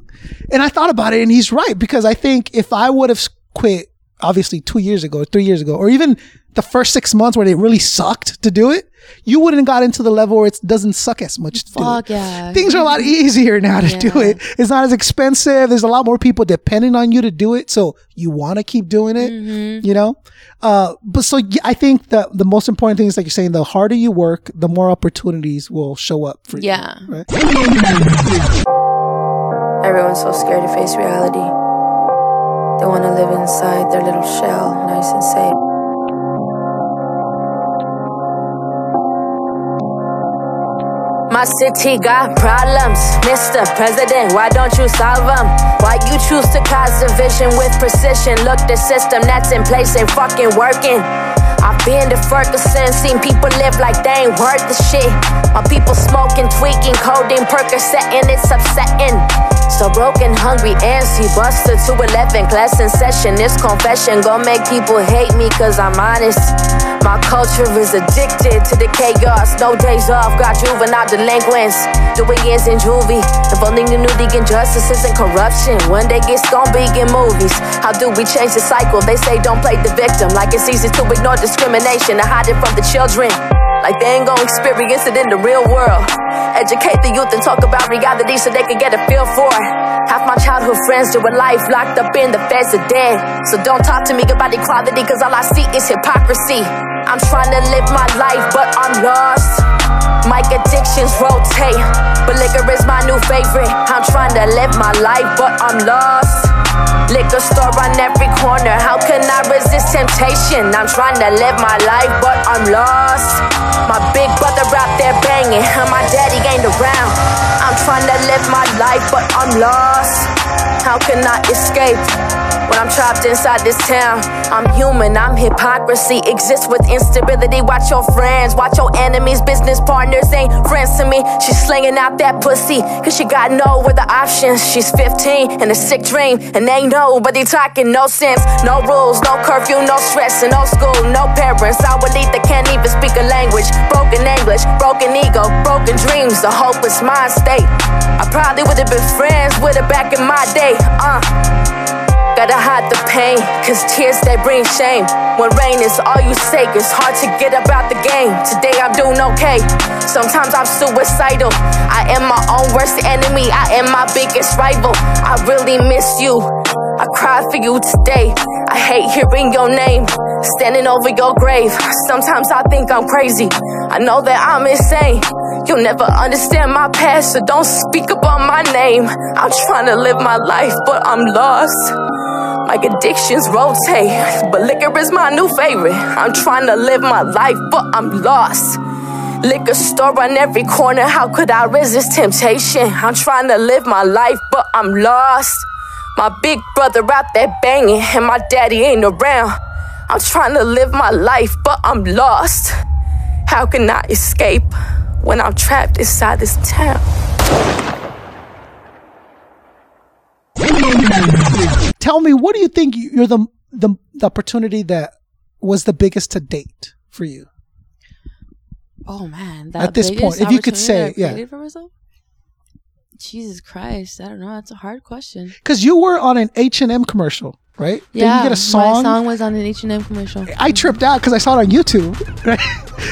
Speaker 5: And I thought about it, and he's right because I think if I would have quit, obviously two years ago, three years ago, or even the first six months where it really sucked to do it, you wouldn't have got into the level where it doesn't suck as much. To do
Speaker 6: Fuck
Speaker 5: it.
Speaker 6: yeah.
Speaker 5: Things are a lot easier now to do it. It's not as expensive. There's a lot more people depending on you to do it. So you want to keep doing it,
Speaker 6: Mm-hmm.
Speaker 5: you know? Uh, but so yeah, I think the, the most important thing is like you're saying, the harder you work, the more opportunities will show up for you.
Speaker 6: Yeah.
Speaker 5: Right?
Speaker 7: Everyone's so scared to face reality. They want to live inside their little shell, nice and safe. My city got problems, Mr. President. Why don't you solve them? Why you choose to cause division with precision? Look, the system that's in place ain't fucking working. I've been to Ferguson, seen people live like they ain't worth the shit. My people smoking, tweaking, codeine, Percocet, and it's upsetting. So broken, hungry, antsy, busted to 11, class in session. This confession gon' make people hate me cause I'm honest. My culture is addicted to the chaos. No days off, got juvenile delinquents. Doing years in juvie. If only you knew the injustices and corruption. One day it's gonna be in movies. How do we change the cycle? They say don't play the victim. Like it's easy to ignore discrimination and hide it from the children. Like they ain't gonna experience it in the real world. Educate the youth and talk about reality so they can get a feel for it. Half my childhood friends do a life locked up in the feds are dead. So don't talk to me about equality, cause all I see is hypocrisy. I'm trying to live my life, but I'm lost. My addictions rotate, but liquor is my new favorite. I'm trying to live my life, but I'm lost. Liquor store on every corner, how can I resist temptation? I'm trying to live my life, but I'm lost. My big brother out there banging, and my daddy ain't around. I'm trying to live my life, but I'm lost. How can I escape? When I'm trapped inside this town, I'm human, I'm hypocrisy. Exists with instability. Watch your friends, watch your enemies, business partners ain't friends to me. She's slinging out that pussy, cause she got no other options. She's 15 and a sick dream, and ain't nobody talking, no sense. No rules, no curfew, no stress, and no school, no parents. I eat that can't even speak a language. Broken English, broken ego, broken dreams, a hopeless mind state. I probably would have been friends with her back in my day, uh. Gotta hide the pain, cause tears they bring shame. When rain is all you say, it's hard to get about the game. Today I'm doing okay. Sometimes I'm suicidal. I am my own worst enemy. I am my biggest rival. I really miss you. I cry for you today. I hate hearing your name standing over your grave. Sometimes I think I'm crazy. I know that I'm insane. You'll never understand my past, so don't speak about my name. I'm trying to live my life, but I'm lost. My addictions rotate, but liquor is my new favorite. I'm trying to live my life, but I'm lost. Liquor store on every corner, how could I resist temptation? I'm trying to live my life, but I'm lost. My big brother out there banging, and my daddy ain't around. I'm trying to live my life, but I'm lost. How can I escape when I'm trapped inside this town?
Speaker 5: Tell me, what do you think you're the the, the opportunity that was the biggest to date for you?
Speaker 6: Oh man,
Speaker 5: At this point, if you could say, yeah.
Speaker 6: for myself. Jesus Christ, I don't know. That's a hard question.
Speaker 5: Because you were on an H and M commercial, right? Did
Speaker 6: Yeah,
Speaker 5: you get a
Speaker 6: My
Speaker 5: song?
Speaker 6: song was on an H and M commercial.
Speaker 5: I tripped out because I saw it on YouTube, right?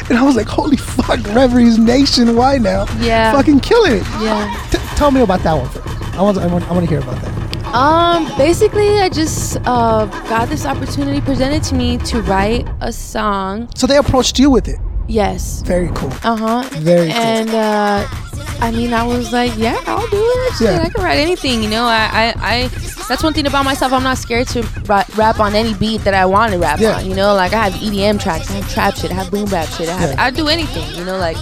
Speaker 5: And I was like, "Holy fuck, Reverie's nationwide now,
Speaker 6: Yeah.
Speaker 5: fucking killing it."
Speaker 6: Yeah.
Speaker 5: T- tell me about that one first. I want, I want, I want to hear about that.
Speaker 6: Um, basically, I just uh, got this opportunity presented to me to write a song.
Speaker 5: So they approached you with it.
Speaker 6: Yes.
Speaker 5: Very cool.
Speaker 6: Uh huh.
Speaker 5: Very cool.
Speaker 6: And uh, I mean, I was like, yeah, I'll do it.
Speaker 5: Yeah.
Speaker 6: I can write anything. You know, I, I, I, that's one thing about myself. I'm not scared to rap on any beat that I want to rap
Speaker 5: Yeah.
Speaker 6: on. You know, like I have EDM tracks, I have trap shit, I have boom bap shit. I have,
Speaker 5: Yeah.
Speaker 6: I do anything. You know, like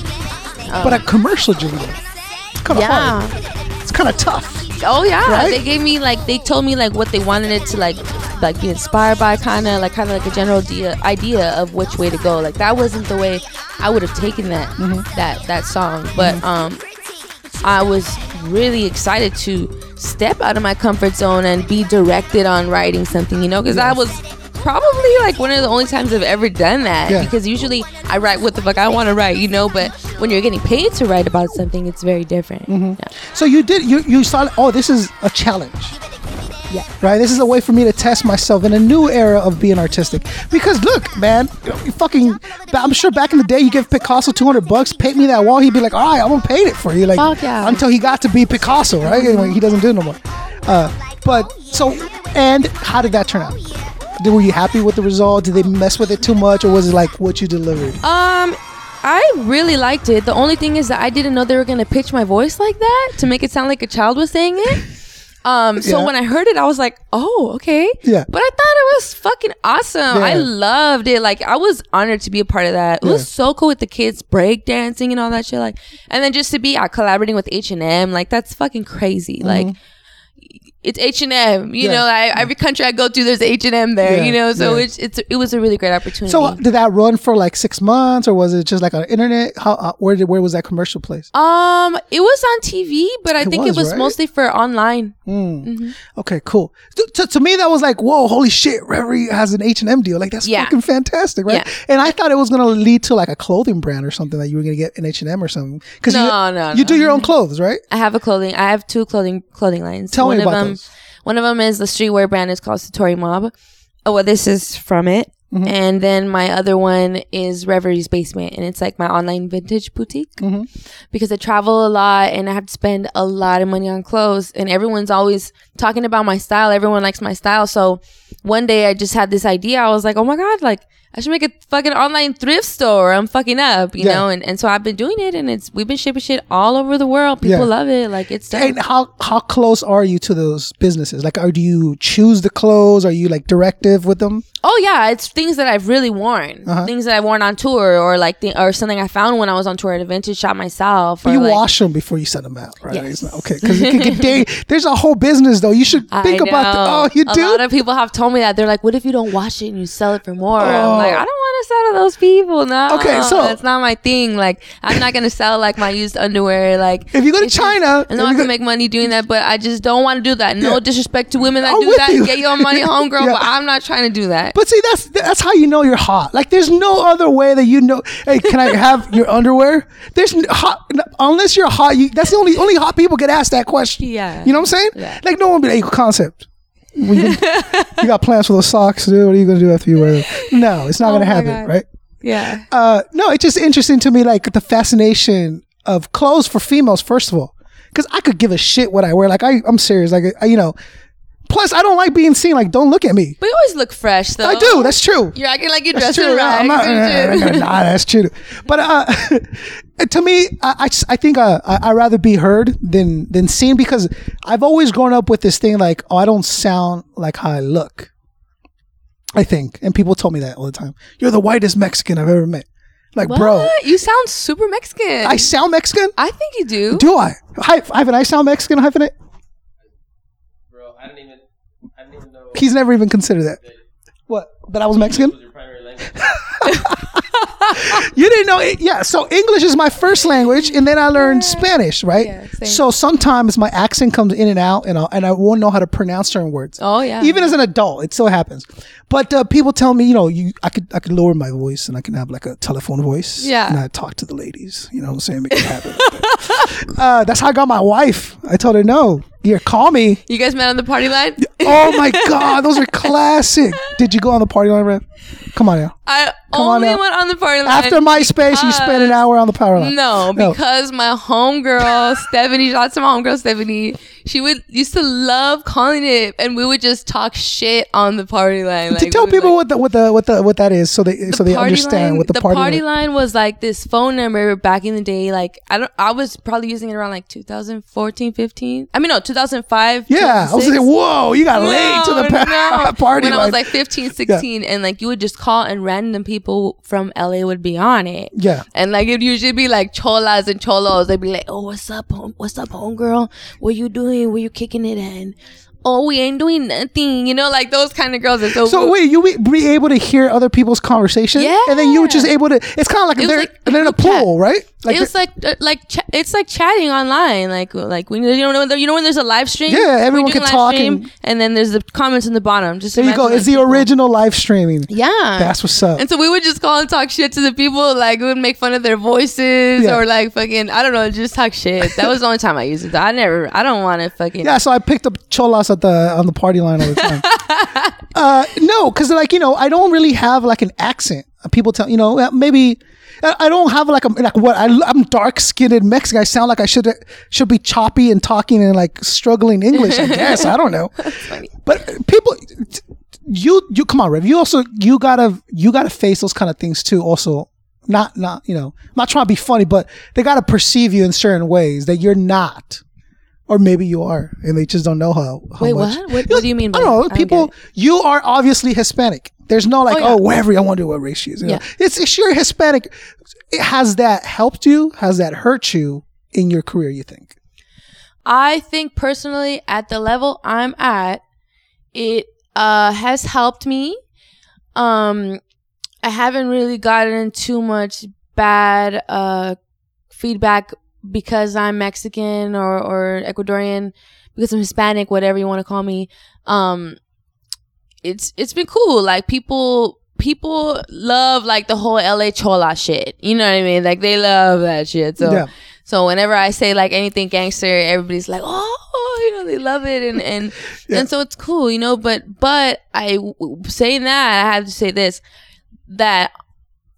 Speaker 5: but a commercial jingle, it's kind of
Speaker 6: yeah.
Speaker 5: hard. It's kind of tough.
Speaker 6: Oh yeah,
Speaker 5: Right?
Speaker 6: they gave me like they told me like what they wanted it to like like be inspired by, kind of like kind of like a general idea idea of which way to go. Like that wasn't the way I would have taken that
Speaker 5: Mm-hmm.
Speaker 6: that that song, but um, I was really excited to step out of my comfort zone and be directed on writing something, you know, because I was probably like one of the only times I've ever done that.
Speaker 5: Yeah.
Speaker 6: Because usually I write what the fuck I want to write, you know, but when you're getting paid to write about something, it's very different.
Speaker 5: Mm-hmm.
Speaker 6: Yeah.
Speaker 5: So you did you you saw oh this is a challenge.
Speaker 6: Yeah.
Speaker 5: Right? This is a way for me to test myself in a new era of being artistic. Because look, man, you fucking I'm sure back in the day you give Picasso 200 bucks, paint me that wall, he'd be like, "All right, I'm to paint it for you." Like
Speaker 6: Fuck yeah.
Speaker 5: until he got to be Picasso, right? Anyway, he doesn't do it no more. Uh, but so and how did that turn out? Did, were you happy with the result? Did they mess with it too much or was it like what you delivered?
Speaker 6: Um, I really liked it. The only thing is that I didn't know they were gonna pitch my voice like that to make it sound like a child was saying it. Um, so
Speaker 5: Yeah.
Speaker 6: when I heard it, I was like, "Oh, okay."
Speaker 5: Yeah.
Speaker 6: But I thought it was fucking awesome. I loved it. Like I was honored to be a part of that. It
Speaker 5: Yeah.
Speaker 6: was so cool with the kids breakdancing and all that shit. Like, and then just to be uh, collaborating with H and M, like that's fucking crazy.
Speaker 5: Mm-hmm.
Speaker 6: Like, it's H and M. You
Speaker 5: Yeah.
Speaker 6: know, I, every country I go to, there's H and M there.
Speaker 5: Yeah,
Speaker 6: You know, so
Speaker 5: yeah.
Speaker 6: it's it's it was a really great opportunity.
Speaker 5: So did that run for like six months, or was it just like on internet? How uh, where did where was that commercial place?
Speaker 6: um, it was on TV, but I
Speaker 5: It
Speaker 6: think
Speaker 5: was,
Speaker 6: it was
Speaker 5: right?
Speaker 6: mostly for online.
Speaker 5: Okay, cool. To, to, to me, that was like, whoa, holy shit! Reverie has an H and M deal. Like that's fucking fantastic, right? And I thought it was gonna lead to like a clothing brand or something that you were gonna get an H and M or something. Because
Speaker 6: No,
Speaker 5: you,
Speaker 6: no,
Speaker 5: you
Speaker 6: no.
Speaker 5: do your own clothes, right?
Speaker 6: I have a clothing. I have two clothing clothing lines.
Speaker 5: Tell me about
Speaker 6: of them. One of them is the streetwear brand. It's called Satori Mob. Oh, well, this is from it.
Speaker 5: Mm-hmm.
Speaker 6: And then my other one is Reverie's Basement, and it's like my online vintage boutique.
Speaker 5: Mm-hmm.
Speaker 6: Because I travel a lot and I have to spend a lot of money on clothes, and everyone's always talking about my style. Everyone likes my style. So one day I just had this idea. I was like, oh my god, like I should make a fucking online thrift store. I'm fucking up, you
Speaker 5: Yeah.
Speaker 6: know. And and so I've been doing it, and it's we've been shipping shit all over the world. People
Speaker 5: Yeah.
Speaker 6: love it. Like it's dope.
Speaker 5: And how how close are you to those businesses? Like, are do you choose the clothes? Are you like directive with them?
Speaker 6: Oh yeah, it's things that I've really worn,
Speaker 5: Uh-huh.
Speaker 6: things that I've worn on tour, or like the, or something I found when I was on tour at a vintage shop myself. Or
Speaker 5: you
Speaker 6: like,
Speaker 5: wash them before you send them out, right?
Speaker 6: Yes.
Speaker 5: Not- okay, because it can get day. There's a whole business though. You should think about. The, oh, you
Speaker 6: a
Speaker 5: do.
Speaker 6: A lot of people have told me that they're like, "What if you don't wash it and you sell it for more?" I'm like,
Speaker 5: Oh.
Speaker 6: I don't want to sell to those people. No,
Speaker 5: Okay, so-
Speaker 6: that's not my thing. Like, I'm not gonna sell like my used underwear. Like,
Speaker 5: If you go to China,
Speaker 6: I know I can make money doing that, but I just don't want to do that. No
Speaker 5: Yeah.
Speaker 6: disrespect to women that
Speaker 5: I'm
Speaker 6: do that.
Speaker 5: you.
Speaker 6: Get your money home, girl.
Speaker 5: Yeah.
Speaker 6: But I'm not trying to do that.
Speaker 5: But see, that's that's how you know you're hot. Like, there's no other way that you know. Hey, can I have your underwear? There's hot unless you're hot. You, that's the only only hot people get asked that question.
Speaker 6: Yeah.
Speaker 5: you know what I'm saying?
Speaker 6: Yeah.
Speaker 5: Like, no one be like, "Hey, concept. When you, you got plans for those socks, dude. What are you gonna do after you wear them? No, it's not
Speaker 6: Oh
Speaker 5: gonna happen,
Speaker 6: God.
Speaker 5: right?
Speaker 6: yeah.
Speaker 5: uh no it's just interesting to me like the fascination of clothes for females first of all because i could give a shit what i wear like I, i'm serious like I, you know plus i don't like being seen like don't look at me
Speaker 6: But you always look fresh, though.
Speaker 5: i do that's true
Speaker 6: You're acting like you're
Speaker 5: that's
Speaker 6: dressed in rags
Speaker 5: not, nah, that's true but uh to me i i, I think uh, I, i'd rather be heard than than seen because i've always grown up with this thing like oh i don't sound like how i look i think and people told me that all the time you're the whitest mexican i've ever met like
Speaker 6: What?
Speaker 5: bro
Speaker 6: You sound super Mexican.
Speaker 5: I sound Mexican?
Speaker 6: I think you do.
Speaker 5: Do I? Hy- Hyphen, I sound Mexican, hyphenate?
Speaker 8: Bro, I didn't even, I didn't even know
Speaker 5: He's never even considered that. What? That I was Mexican?
Speaker 8: was your primary language.
Speaker 5: You didn't know it? Yeah. So English is my first language, and then I learned Spanish, right?
Speaker 6: Yeah,
Speaker 5: so sometimes my accent comes in and out, and, I'll, and I won't know how to pronounce certain words.
Speaker 6: Oh, yeah.
Speaker 5: Even as an adult, it still happens. But uh, people tell me, you know, you I could I could lower my voice and I can have like a telephone voice.
Speaker 6: Yeah.
Speaker 5: And I talk to the ladies. You know what I'm saying? Make it happen. uh, that's how I got my wife. I told her no. Yeah, call me.
Speaker 6: You guys met on the party line?
Speaker 5: Oh my god, those are classic. Did you go on the party line, Rev? Come on now.
Speaker 6: I
Speaker 5: Come
Speaker 6: only
Speaker 5: now.
Speaker 6: went on the party line.
Speaker 5: After MySpace, you spent an
Speaker 6: uh,
Speaker 5: hour on the power line.
Speaker 6: No,
Speaker 5: No.
Speaker 6: because my homegirl Stephanie, shout out to my homegirl Stephanie. She would used to love calling it, and we would just talk shit on the party line.
Speaker 5: to tell people
Speaker 6: like,
Speaker 5: what the what the what the what that is, so they so they understand
Speaker 6: line-
Speaker 5: what the, party, line.
Speaker 6: line was like this phone number back in the day. Like I don't, I was probably using it around like 2014, 15. I mean, no, 2005.
Speaker 5: Yeah, I was like, whoa, you got late to the pa-
Speaker 6: no.
Speaker 5: party
Speaker 6: when
Speaker 5: line.
Speaker 6: I was like 15, 16, and like you would just call and random people from LA would be on it.
Speaker 5: Yeah.
Speaker 6: And like it'd usually be like cholas and cholos. They'd be like, "Oh, what's up? home- What's up, homegirl? What you doing? Where you kicking it in? Oh, we ain't doing nothing. You know, like those kind of girls. And so,
Speaker 5: so wait, you be, be able to hear other people's conversation,
Speaker 6: Yeah.
Speaker 5: and then you were just able to. It's kind of like they're
Speaker 6: like
Speaker 5: they're in a
Speaker 6: group chat.
Speaker 5: pool, right? Like
Speaker 6: it was like uh, like ch- it's like chatting online, like like when you know when- you know when there's a live stream.
Speaker 5: Yeah, everyone can talk
Speaker 6: stream, and, then there's the comments in the bottom. Just
Speaker 5: there you go. It's the
Speaker 6: people-
Speaker 5: original live streaming.
Speaker 6: Yeah,
Speaker 5: That's what's up.
Speaker 6: And so we would just call and talk shit to the people. Like we would make fun of their voices
Speaker 5: Yeah.
Speaker 6: or like fucking I don't know, just talk shit. That was the only time I used it. I never. I don't want to fucking.
Speaker 5: Yeah, so I picked up cholas at the on the party line all the time. uh, no, because like you know, I don't really have like an accent. People tell you know uh, maybe I don't have like a like what I, I'm dark skinned Mexican. I sound like I should should be choppy and talking and like struggling English. I guess I don't know. But people, you you come on, Rev. You also you gotta you gotta face those kind of things too. Also, not not you know, I'm not trying to be funny, but they gotta perceive you in certain ways that you're not. Or maybe you are, and they just don't know how. how
Speaker 6: Wait,
Speaker 5: much.
Speaker 6: what? What- what do you mean
Speaker 5: I
Speaker 6: by
Speaker 5: don't know.
Speaker 6: I don't
Speaker 5: People, you are obviously Hispanic. There's no like,
Speaker 6: Oh, yeah.
Speaker 5: oh, whatever. I wonder what race she is. You know?
Speaker 6: Yeah.
Speaker 5: It's if you're Hispanic, it, has that helped you? Has that hurt you in your career? You think?
Speaker 6: I think personally, at the level I'm at, it uh, has helped me. Um, I haven't really gotten too much bad uh, feedback because I'm Mexican or, or Ecuadorian, because I'm Hispanic, whatever you want to call me. Um, it's it's been cool. Like people people love like the whole LA Chola shit. You know what I mean? Like they love that shit. So
Speaker 5: Yeah.
Speaker 6: so whenever I say like anything gangster, everybody's like, oh, you know, they love it, and and and so it's cool, you know. But but I saying that I have to say this that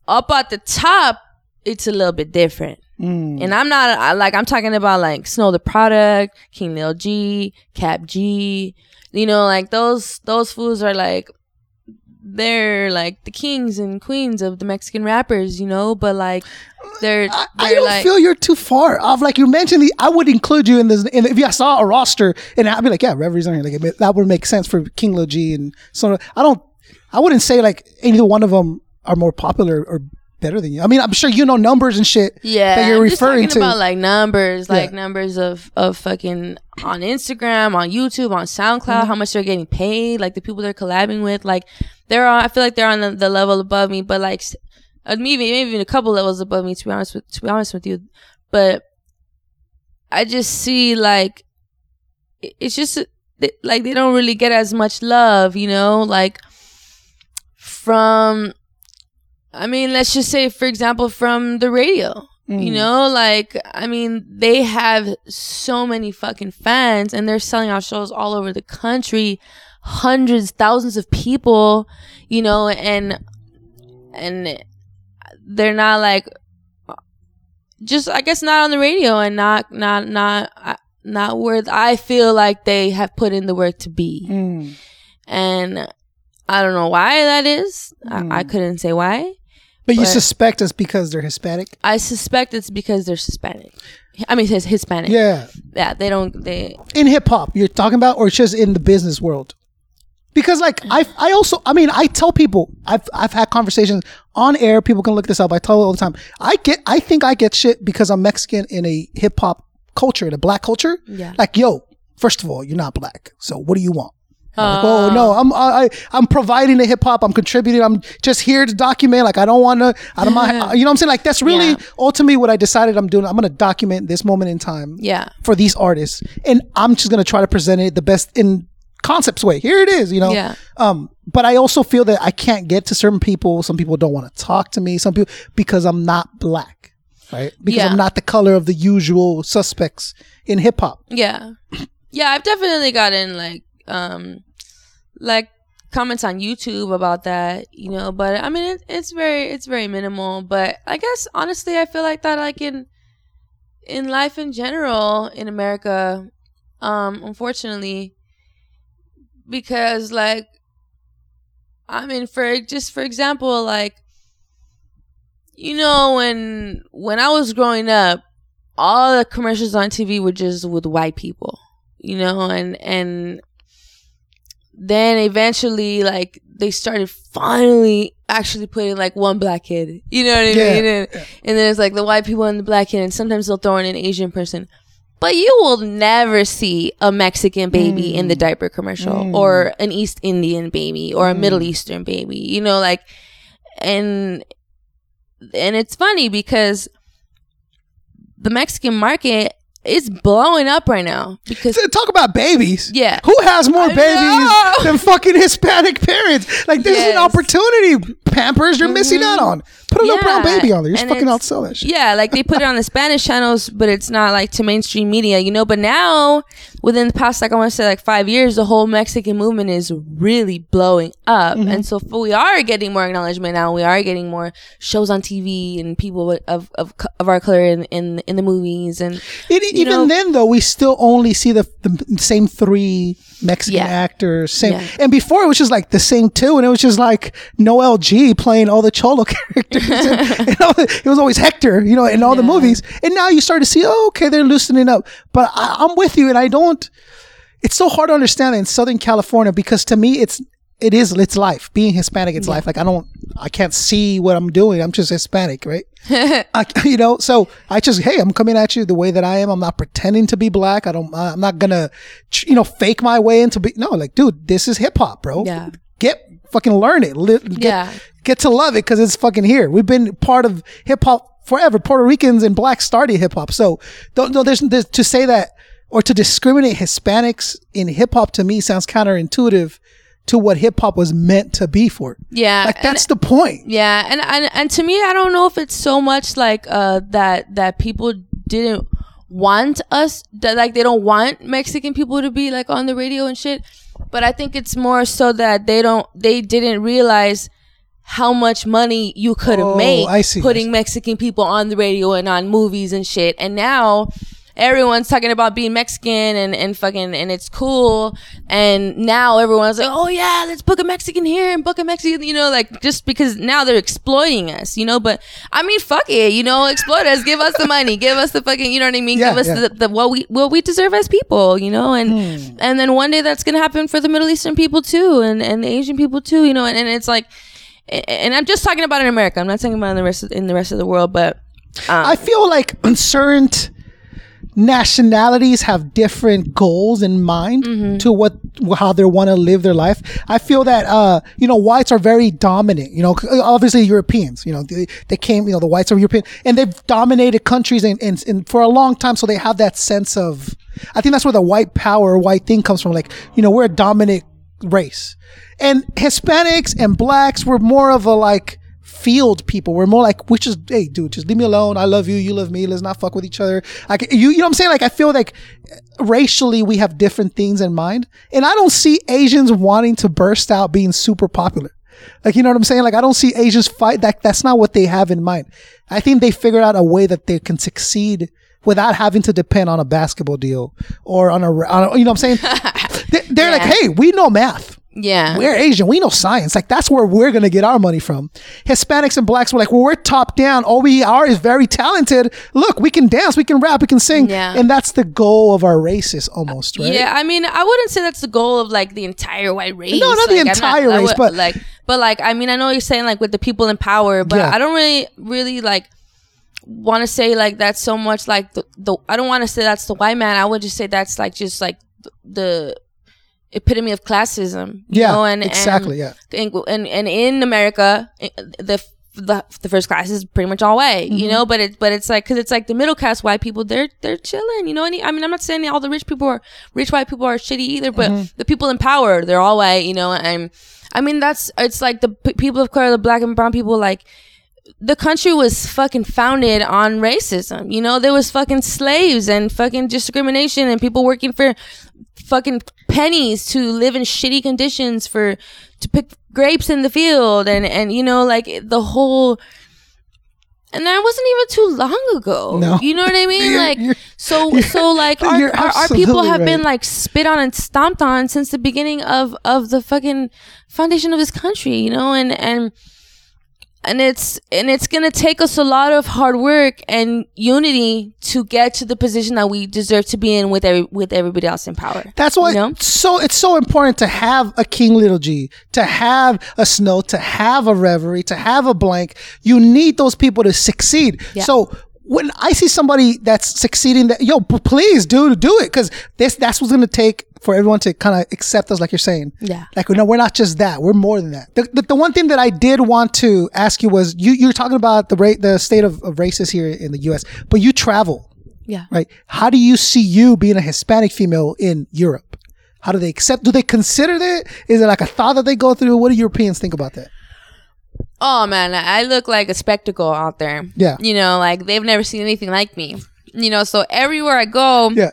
Speaker 6: up at the top, it's a little bit different.
Speaker 5: Mm.
Speaker 6: And I'm not I, like I'm talking about like Snow Tha Product, King Lil G, Cap G. You know, like those those fools are like they're like the kings and queens of the Mexican rappers, you know, but like they're
Speaker 5: I,
Speaker 6: they're
Speaker 5: I don't
Speaker 6: like
Speaker 5: feel you're too far off. Like you mentioned, the, I would include you in this. In, if I saw a roster, and I'd be like, yeah, Reveries on here. Like that would make sense for King G and so. I don't. I wouldn't say like either one of them are more popular or better than you. I mean, I'm sure you know numbers and shit
Speaker 6: yeah,
Speaker 5: that you're
Speaker 6: I'm
Speaker 5: referring to.
Speaker 6: about like numbers, like
Speaker 5: Yeah.
Speaker 6: numbers of of fucking on Instagram, on YouTube, on SoundCloud,
Speaker 5: Mm-hmm.
Speaker 6: how much they're getting paid, like the people they're collabing with, like they're on. I feel like they're on the, the level above me, but like uh, maybe maybe even a couple levels above me. To be honest with to be honest with you, but I just see like it's just uh, like they don't really get as much love, you know, like from I mean, let's just say for example from the radio.
Speaker 5: Mm.
Speaker 6: You know, like I mean, they have so many fucking fans and they're selling out shows all over the country, hundreds, thousands of people, you know, and and they're not like just I guess not on the radio and not not not uh, not where I feel like they have put in the work to be.
Speaker 5: Mm.
Speaker 6: And I don't know why that is.
Speaker 5: Mm.
Speaker 6: I, I couldn't say why.
Speaker 5: But you suspect it's because they're Hispanic.
Speaker 6: I suspect it's because they're Hispanic. I mean, his Hispanic.
Speaker 5: Yeah,
Speaker 6: Yeah, they don't. They
Speaker 5: in hip hop, you're talking about, or it's just in the business world. Because like I, I also, I mean, I tell people, I've, I've had conversations on air. People can look this up. I tell it all the time. I get, I think I get shit because I'm Mexican in a hip hop culture, in a black culture.
Speaker 6: Yeah.
Speaker 5: Like, yo, first of all, you're not black. So what do you want? Like, oh no, I'm I, I'm providing the hip hop. I'm contributing. I'm just here to document. Like I don't want to. I don't mind. You know what I'm saying? Like that's really
Speaker 6: Yeah.
Speaker 5: ultimately what I decided I'm doing. I'm gonna document this moment in time
Speaker 6: yeah.
Speaker 5: for these artists, and I'm just gonna try to present it the best in concepts way. Here it is, you know.
Speaker 6: Yeah.
Speaker 5: Um, but I also feel that I can't get to certain people. Some people don't want to talk to me. Some people because I'm not black, right? Because
Speaker 6: Yeah.
Speaker 5: I'm not the color of the usual suspects in hip hop.
Speaker 6: Yeah. Yeah, I've definitely gotten like um like comments on YouTube about that, you know, but I mean it, it's very it's very minimal, but I guess honestly I feel like that like in in life in general in America um unfortunately because like I mean for just for example like you know when when I was growing up all the commercials on TV were just with white people, you know, and and then eventually like they started finally actually putting like one black kid, you know what I
Speaker 5: Yeah,
Speaker 6: mean? And, and then it's like the white people and the black kid, and sometimes they'll throw in an Asian person. But you will never see a Mexican baby in the mm. diaper commercial mm. or an East Indian baby or a Middle mm. Eastern baby, you know, like, and, and it's funny because the Mexican market is blowing up right now because
Speaker 5: Talk about babies.
Speaker 6: Yeah.
Speaker 5: Who has more babies than fucking Hispanic parents? Like, this is an opportunity, Pampers, you're missing out mm-hmm. on. Put a little brown baby on there. You're
Speaker 6: and
Speaker 5: fucking
Speaker 6: it's-
Speaker 5: outsell that shit.
Speaker 6: Yeah, like they put it on the Spanish channels, but it's not like to mainstream media, you know. But now, within the past, like I want to say, like five years, the whole Mexican movement is really blowing up,
Speaker 5: Mm-hmm.
Speaker 6: and so f- we are getting more acknowledgement now. We are getting more shows on TV and people of of of our color in in, in the movies, and
Speaker 5: It, even
Speaker 6: know-
Speaker 5: then, though, we still only see the, the same three Mexican
Speaker 6: Yeah.
Speaker 5: actors. Same,
Speaker 6: Yeah.
Speaker 5: and before it was just like the same two, and it was just like Noel G playing all the Cholo characters. and, and all the- it was always Hector, you know, in all the movies. And now you start to see, oh, okay, they're loosening up. But I, I'm with you, and I don't. It's so hard to understand in Southern California because to me, it's it is it's life. Being Hispanic, it's life. Like I don't, I can't see what I'm doing. I'm just Hispanic, right? I, you know, so I just hey, I'm coming at you the way that I am. I'm not pretending to be black. I don't. I'm not gonna, you know, fake my way into be. No, like, dude, this is hip hop, bro.
Speaker 6: Yeah.
Speaker 5: Get fucking learn it. Li- get,
Speaker 6: Yeah.
Speaker 5: Get to love it because it's fucking here. We've been part of hip hop forever. Puerto Ricans and blacks started hip hop. So don't no. There's, there's to say that or to discriminate Hispanics in hip hop to me sounds counterintuitive to what hip hop was meant to be for.
Speaker 6: Yeah,
Speaker 5: Like
Speaker 6: and-
Speaker 5: that's the point.
Speaker 6: Yeah, and, and and to me, I don't know if it's so much like uh that that people didn't want us that like they don't want Mexican people to be like on the radio and shit, but I think it's more so that they don't they didn't realize how much money you could have
Speaker 5: Oh,
Speaker 6: made
Speaker 5: I see, I
Speaker 6: putting. Mexican people on the radio and on movies and shit, and now. Everyone's talking about being Mexican and, and fucking and it's cool. And now everyone's like oh yeah let's book a Mexican here and book a Mexican you know like just because now they're exploiting us you know? But I mean fuck it you know? Exploit us. Give us the money. Give us the fucking you know what I mean?
Speaker 5: Yeah,
Speaker 6: give us
Speaker 5: yeah.
Speaker 6: the, the what we what we deserve as people you know? And
Speaker 5: Hmm.
Speaker 6: and then one day that's gonna happen for the Middle Eastern people too and and the Asian people too you know? And, and it's like and I'm just talking about in America. I'm not talking about in the rest of, in the rest of the world but um,
Speaker 5: I feel like certain nationalities have different goals in mind
Speaker 6: Mm-hmm.
Speaker 5: to what how they want to live their life. I feel that uh you know whites are very dominant. You know, obviously Europeans. You know, they, they came. You know, the whites are European, and they've dominated countries and and, and for a long time. So they have that sense of. I think that's where the white power, white thing comes from. Like you know, we're a dominant race, and Hispanics and blacks were more of a like field people. We're more like, which is, hey, dude, just leave me alone. I love you. You love me. Let's not fuck with each other. Like, you, you know what I'm saying? Like, I feel like racially we have different things in mind. And I don't see Asians wanting to burst out being super popular. Like, you know what I'm saying? Like, I don't see Asians fight that. That's not what they have in mind. I think they figured out a way that they can succeed without having to depend on a basketball deal or on a, on a you know what I'm saying? They- They're like, hey, we know math.
Speaker 6: Yeah
Speaker 5: We're Asian. We know science. Like that's where we're gonna get our money from. Hispanics and blacks were like, well, we're top down. All we are is very talented. Look, we can dance, we can rap, we can sing,
Speaker 6: Yeah.
Speaker 5: and that's the goal of our races, almost, right?
Speaker 6: Yeah, I mean, I wouldn't say that's the goal of like the entire white race.
Speaker 5: No, not the
Speaker 6: Like, I'm
Speaker 5: entire
Speaker 6: I
Speaker 5: race,
Speaker 6: would-
Speaker 5: but-
Speaker 6: like, but like, I mean, I know you're saying like with the people in power, but
Speaker 5: Yeah.
Speaker 6: I don't really, really like want to say like that's so much like the, the I don't want to say that's the white man. I would just say that's like just like the, the epitome of classism. You
Speaker 5: Yeah,
Speaker 6: know? and
Speaker 5: exactly,
Speaker 6: And, and and and in America, the the, the first class is pretty much all white, you
Speaker 5: Mm-hmm.
Speaker 6: know. But it but it's like because it's like the middle class white people, they're they're chilling, you know. And I mean, I'm not saying all the rich people are rich white people are shitty either, but
Speaker 5: Mm-hmm.
Speaker 6: the people in power, they're all white, you know. And I mean, that's it's like the p- people of color, the black and brown people, like the country was fucking founded on racism. You know, there was fucking slaves and fucking discrimination and people working for fucking pennies to live in shitty conditions for to pick grapes in the field and and you know like the whole and that wasn't even too long ago.
Speaker 5: No.
Speaker 6: You know what I mean? Like
Speaker 5: you're-
Speaker 6: so so like our, our, our people have been like spit on and stomped on since the beginning of of the fucking foundation of this country, you know, and and and it's and it's gonna take us a lot of hard work and unity to get to the position that we deserve to be in with every with everybody else in power.
Speaker 5: That's why
Speaker 6: you know?
Speaker 5: so it's so important to have a King Little G, to have a Snow, to have a Reverie, to have a Blank. You need those people to succeed.
Speaker 6: Yeah.
Speaker 5: So when I see somebody that's succeeding, that yo, please, dude, do it because this that's what's gonna take for everyone to kind of accept us, like you're saying.
Speaker 6: Yeah.
Speaker 5: Like no, we're not just that. We're more than that. The, the, the one thing that I did want to ask you was you you're talking about the rate the state of, of races here in the U.S., but you travel
Speaker 6: Yeah.
Speaker 5: right? How do you see you being a Hispanic female in Europe? How do they accept? Do they consider that? Is it like a thought that they go through? What do Europeans think about that?
Speaker 6: Oh man, I look like a spectacle out there.
Speaker 5: Yeah.
Speaker 6: You know, like they've never seen anything like me. You know, so everywhere I go,
Speaker 5: Yeah,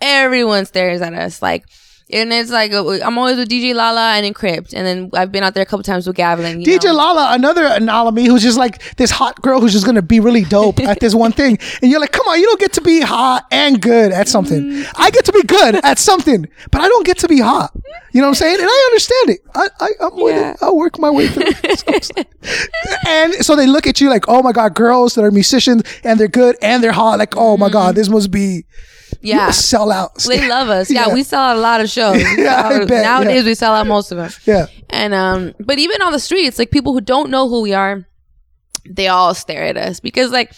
Speaker 6: everyone stares at us like and it's like uh, I'm always with DJ Lala and Encrypt, and then I've been out there a couple times with Gavlyn. You
Speaker 5: DJ
Speaker 6: know?
Speaker 5: Lala, another anomaly who's just like this hot girl who's just gonna be really dope at this one thing, and you're like, come on, you don't get to be hot and good at something.
Speaker 6: Mm.
Speaker 5: I get to be good at something, but I don't get to be hot. You know what I'm saying? And I understand it. I, I I'm with
Speaker 6: Yeah.
Speaker 5: it. I'll work my way through. So and so they look at you like, oh my god, girls that are musicians and they're good and they're hot. Like, oh my
Speaker 6: Mm-hmm.
Speaker 5: god, this must be.
Speaker 6: Yeah.
Speaker 5: sell out.
Speaker 6: They love us. Yeah,
Speaker 5: Yeah.
Speaker 6: we sell out a lot of shows.
Speaker 5: Yeah, bet,
Speaker 6: Nowadays,
Speaker 5: yeah.
Speaker 6: we sell out most of them.
Speaker 5: Yeah.
Speaker 6: And um, but even on the streets, like people who don't know who we are, they all stare at us because like.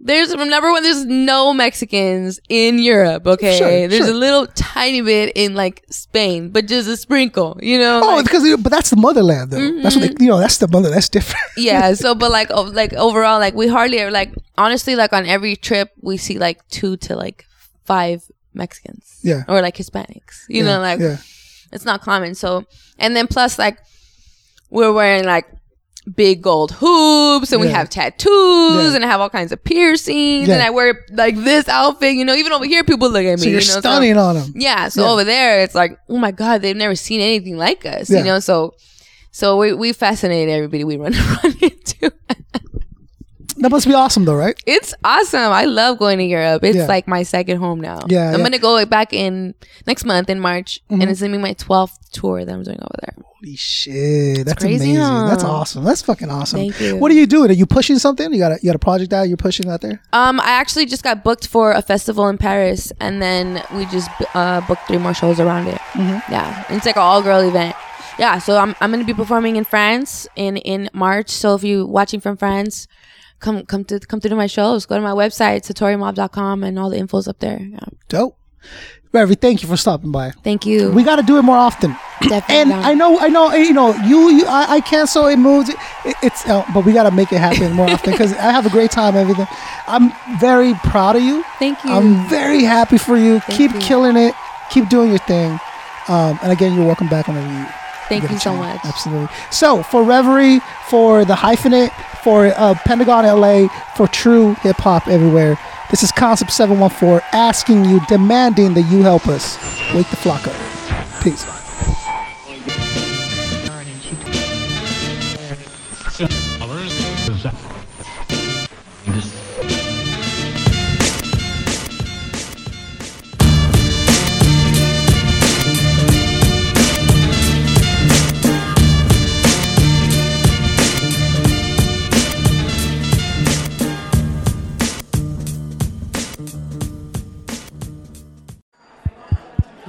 Speaker 6: There's number one. There's no Mexicans in Europe. Okay,
Speaker 5: Sure,
Speaker 6: there's
Speaker 5: sure.
Speaker 6: a little tiny bit in like Spain, but just a sprinkle. You know,
Speaker 5: Oh,
Speaker 6: like-
Speaker 5: because but that's the motherland though. That's what they, you know. That's the mother. That's different.
Speaker 6: yeah so but like like overall like we hardly ever like honestly like on every trip we see like two to like five mexicans
Speaker 5: Yeah.
Speaker 6: or like hispanics you
Speaker 5: Yeah,
Speaker 6: know like
Speaker 5: yeah.
Speaker 6: it's not common so and then plus like we're wearing like big gold hoops and we have tattoos
Speaker 5: Yeah.
Speaker 6: and I have all kinds of piercings
Speaker 5: Yeah.
Speaker 6: and I wear like this outfit you know even over here people look at me
Speaker 5: So you're
Speaker 6: you know
Speaker 5: stunning on them.
Speaker 6: yeah. So
Speaker 5: Yeah.
Speaker 6: over there, it's like, oh my god, they've never seen anything like us.
Speaker 5: Yeah.
Speaker 6: You know, so so we we fascinate everybody we run run into.
Speaker 5: That must be awesome though, right?
Speaker 6: It's awesome. I love going to Europe. It's
Speaker 5: Yeah.
Speaker 6: like my second home now.
Speaker 5: Yeah,
Speaker 6: I'm
Speaker 5: yeah. Mm-hmm.
Speaker 6: gonna go back in next month in March, and it's gonna be my 12th tour that I'm doing over there.
Speaker 5: Holy shit, that's
Speaker 6: crazy,
Speaker 5: amazing.
Speaker 6: huh?
Speaker 5: That's awesome. That's fucking awesome.
Speaker 6: Thank you.
Speaker 5: What are you doing? Are you pushing something? You got a you got a project out? You're pushing out there?
Speaker 6: Um, I actually just got booked for a festival in Paris, and then we just uh, booked three more shows around it.
Speaker 5: Mm-hmm.
Speaker 6: Yeah, it's like an all girl event. Yeah, so I'm I'm gonna be performing in France in in March. So if you're watching from France, come come to come to my shows. Go to my website satorimob.com and all the info's up there. Yeah.
Speaker 5: Dope. Reverie, thank you for stopping by.
Speaker 6: Thank you.
Speaker 5: We got to do it more often.
Speaker 6: Definitely
Speaker 5: And. I know, I know, you know, you, you I, I cancel it moves. It, it's, uh, but we got to make it happen more often because I have a great time. Everything. I'm very proud of you.
Speaker 6: Thank you.
Speaker 5: I'm very happy for you. Keep
Speaker 6: you.
Speaker 5: killing it. Keep doing your thing. Um, and again, you're welcome back whenever you.
Speaker 6: Thank you so much.
Speaker 5: Absolutely. So for Reverie, for the hyphenate, for uh, Pentagon LA, for true hip hop everywhere. This is Concept 714 asking you, demanding that you help us wake the flock up. Peace.